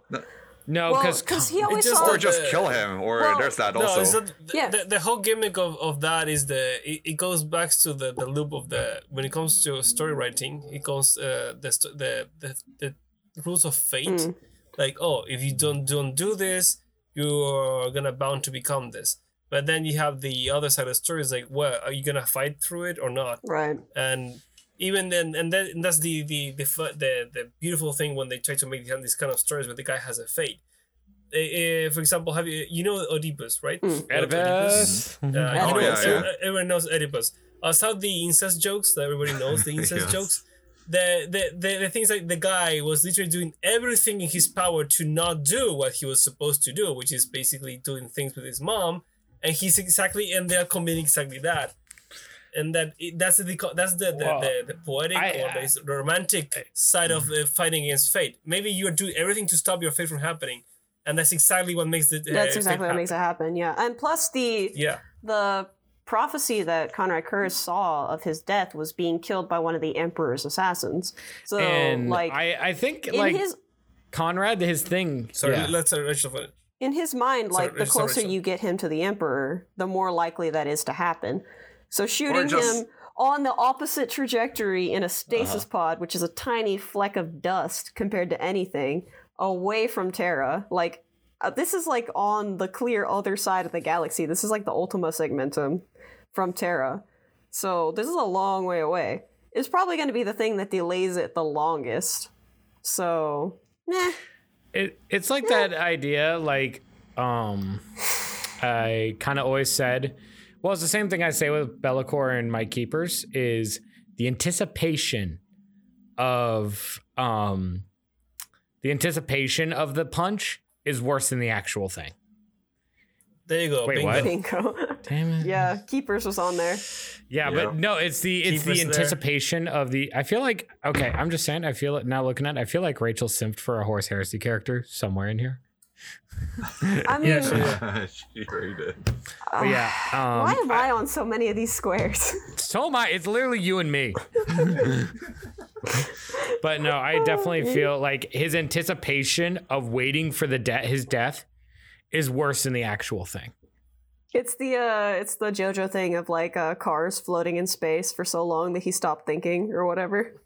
No, well, because because he always just- Or just the- kill him, or Well, there's that No, also. it's not, Yeah. the, the whole gimmick of, of that is the it, it goes back to the, the loop of the when it comes to story writing it goes uh, the, the the the rules of fate Mm. like oh if you don't don't do this you're gonna bound to become this but then you have the other side of the story is like well are you gonna fight through it or not right. and even then and then and that's the the the the, the beautiful thing when they try to make these kind of stories where the guy has a fate Eh, eh, for example have you you know oedipus right Mm. You know Oedipus. uh, Oh, yeah, everyone- yeah. everyone knows Oedipus. Aside the incest jokes that everybody knows, the incest Yes. jokes, the, the the the things like the guy was literally doing everything in his power to not do what he was supposed to do, which is basically doing things with his mom, and he's exactly and they're committing exactly that. And that it, that's the that's the the, Well, the, the poetic I- or the, the romantic side of uh, fighting against fate. Maybe you're doing everything to stop your fate from happening, and that's exactly what makes the uh, That's exactly what makes it happen. happen. Yeah, and plus the Yeah. the prophecy that Konrad Curze saw of his death was being killed by one of the Emperor's assassins. So, and like, I, I think in like his Conrad, his thing. Sorry, yeah. let's uh, Rachel finish. in his mind, Sorry, like the sorry, closer sorry. you get him to the Emperor, the more likely that is to happen. So shooting just- him on the opposite trajectory in a stasis Uh-huh. pod, which is a tiny fleck of dust compared to anything, away from Terra, like uh, this is like on the clear other side of the galaxy. This is like the Ultima Segmentum from Terra. So this is a long way away. It's probably going to be the thing that delays it the longest. So, nah. it, it's like that idea like um i kind of always said well it's the same thing i say with Be'lakor and my keepers is the anticipation of um the anticipation of the punch is worse than the actual thing There you go. Wait, bingo. what? Bingo. damn it yeah, Keepers was on there. yeah, Yeah. but no it's the it's Keepers the there. anticipation of the i feel like okay i'm just saying i feel it now looking at it, i feel like rachel simped for a Horus Heresy character somewhere in here I mean, Yeah, she already did. but yeah um why am I on so many of these squares? So am I. It's literally you and me. but no, I definitely feel like his anticipation of waiting for the de- his death is worse than the actual thing. it's the uh, it's the JoJo thing of like uh, Kars floating in space for so long that he stopped thinking or whatever.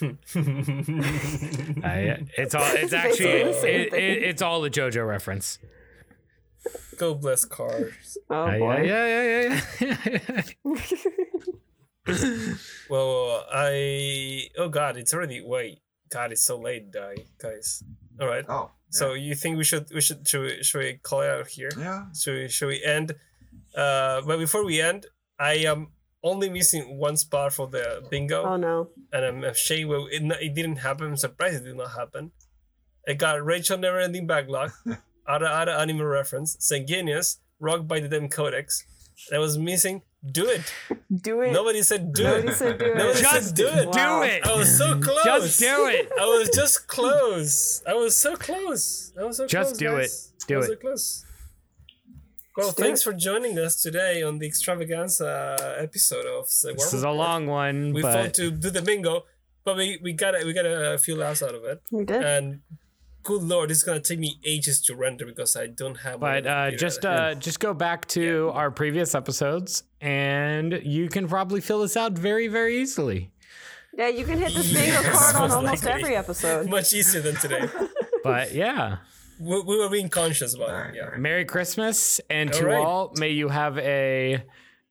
I, it's all. It's actually. It, it, it's all a JoJo reference. Go bless Kars. Oh Uh, boy. yeah, yeah, yeah, yeah. Well, I oh god, it's already wait. God, it's so late, die guys. All right. Oh. So you think we should we should should we, should we call it out here? Yeah. Should we should we end? Uh, but before we end, I am only missing one spot for the bingo, Oh no. and I'm ashamed. Well, it, it didn't happen. I'm surprised it did not happen. I got Rachel Never Ending Backlog, Ada Ada Anime Reference, Sanguinius, Rocked by the Damn Codex. That was missing. Do it. Do it. Nobody said do Nobody it. said do it. Nobody Just said do it. Wow. do it. I was so close. Just do it. I was just close. I was so close. I was so Just close. Just do it. Do I was it. So close. Well, Just thanks for joining us today on the extravaganza episode of the This is a long one, We fought but to do the bingo, but we we got we got a few laughs out of it. We did. And good lord, it's gonna take me ages to render because I don't have. but uh, just uh, just go back to our previous episodes, and you can probably fill this out very very easily. yeah, you can hit this bingo Yes, card on almost likely. every episode. much easier than today. But yeah. We, we were being conscious about it. Yeah. Merry Christmas, and to All right. all, may you have a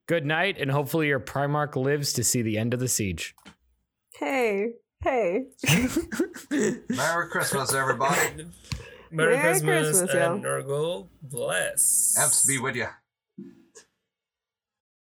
good night, and hopefully your Primarch lives to see the end of the siege. Hey, hey. Merry Christmas, everybody. Merry, Merry Christmas, Christmas, and yo. Nurgle bless. Amps be with ya.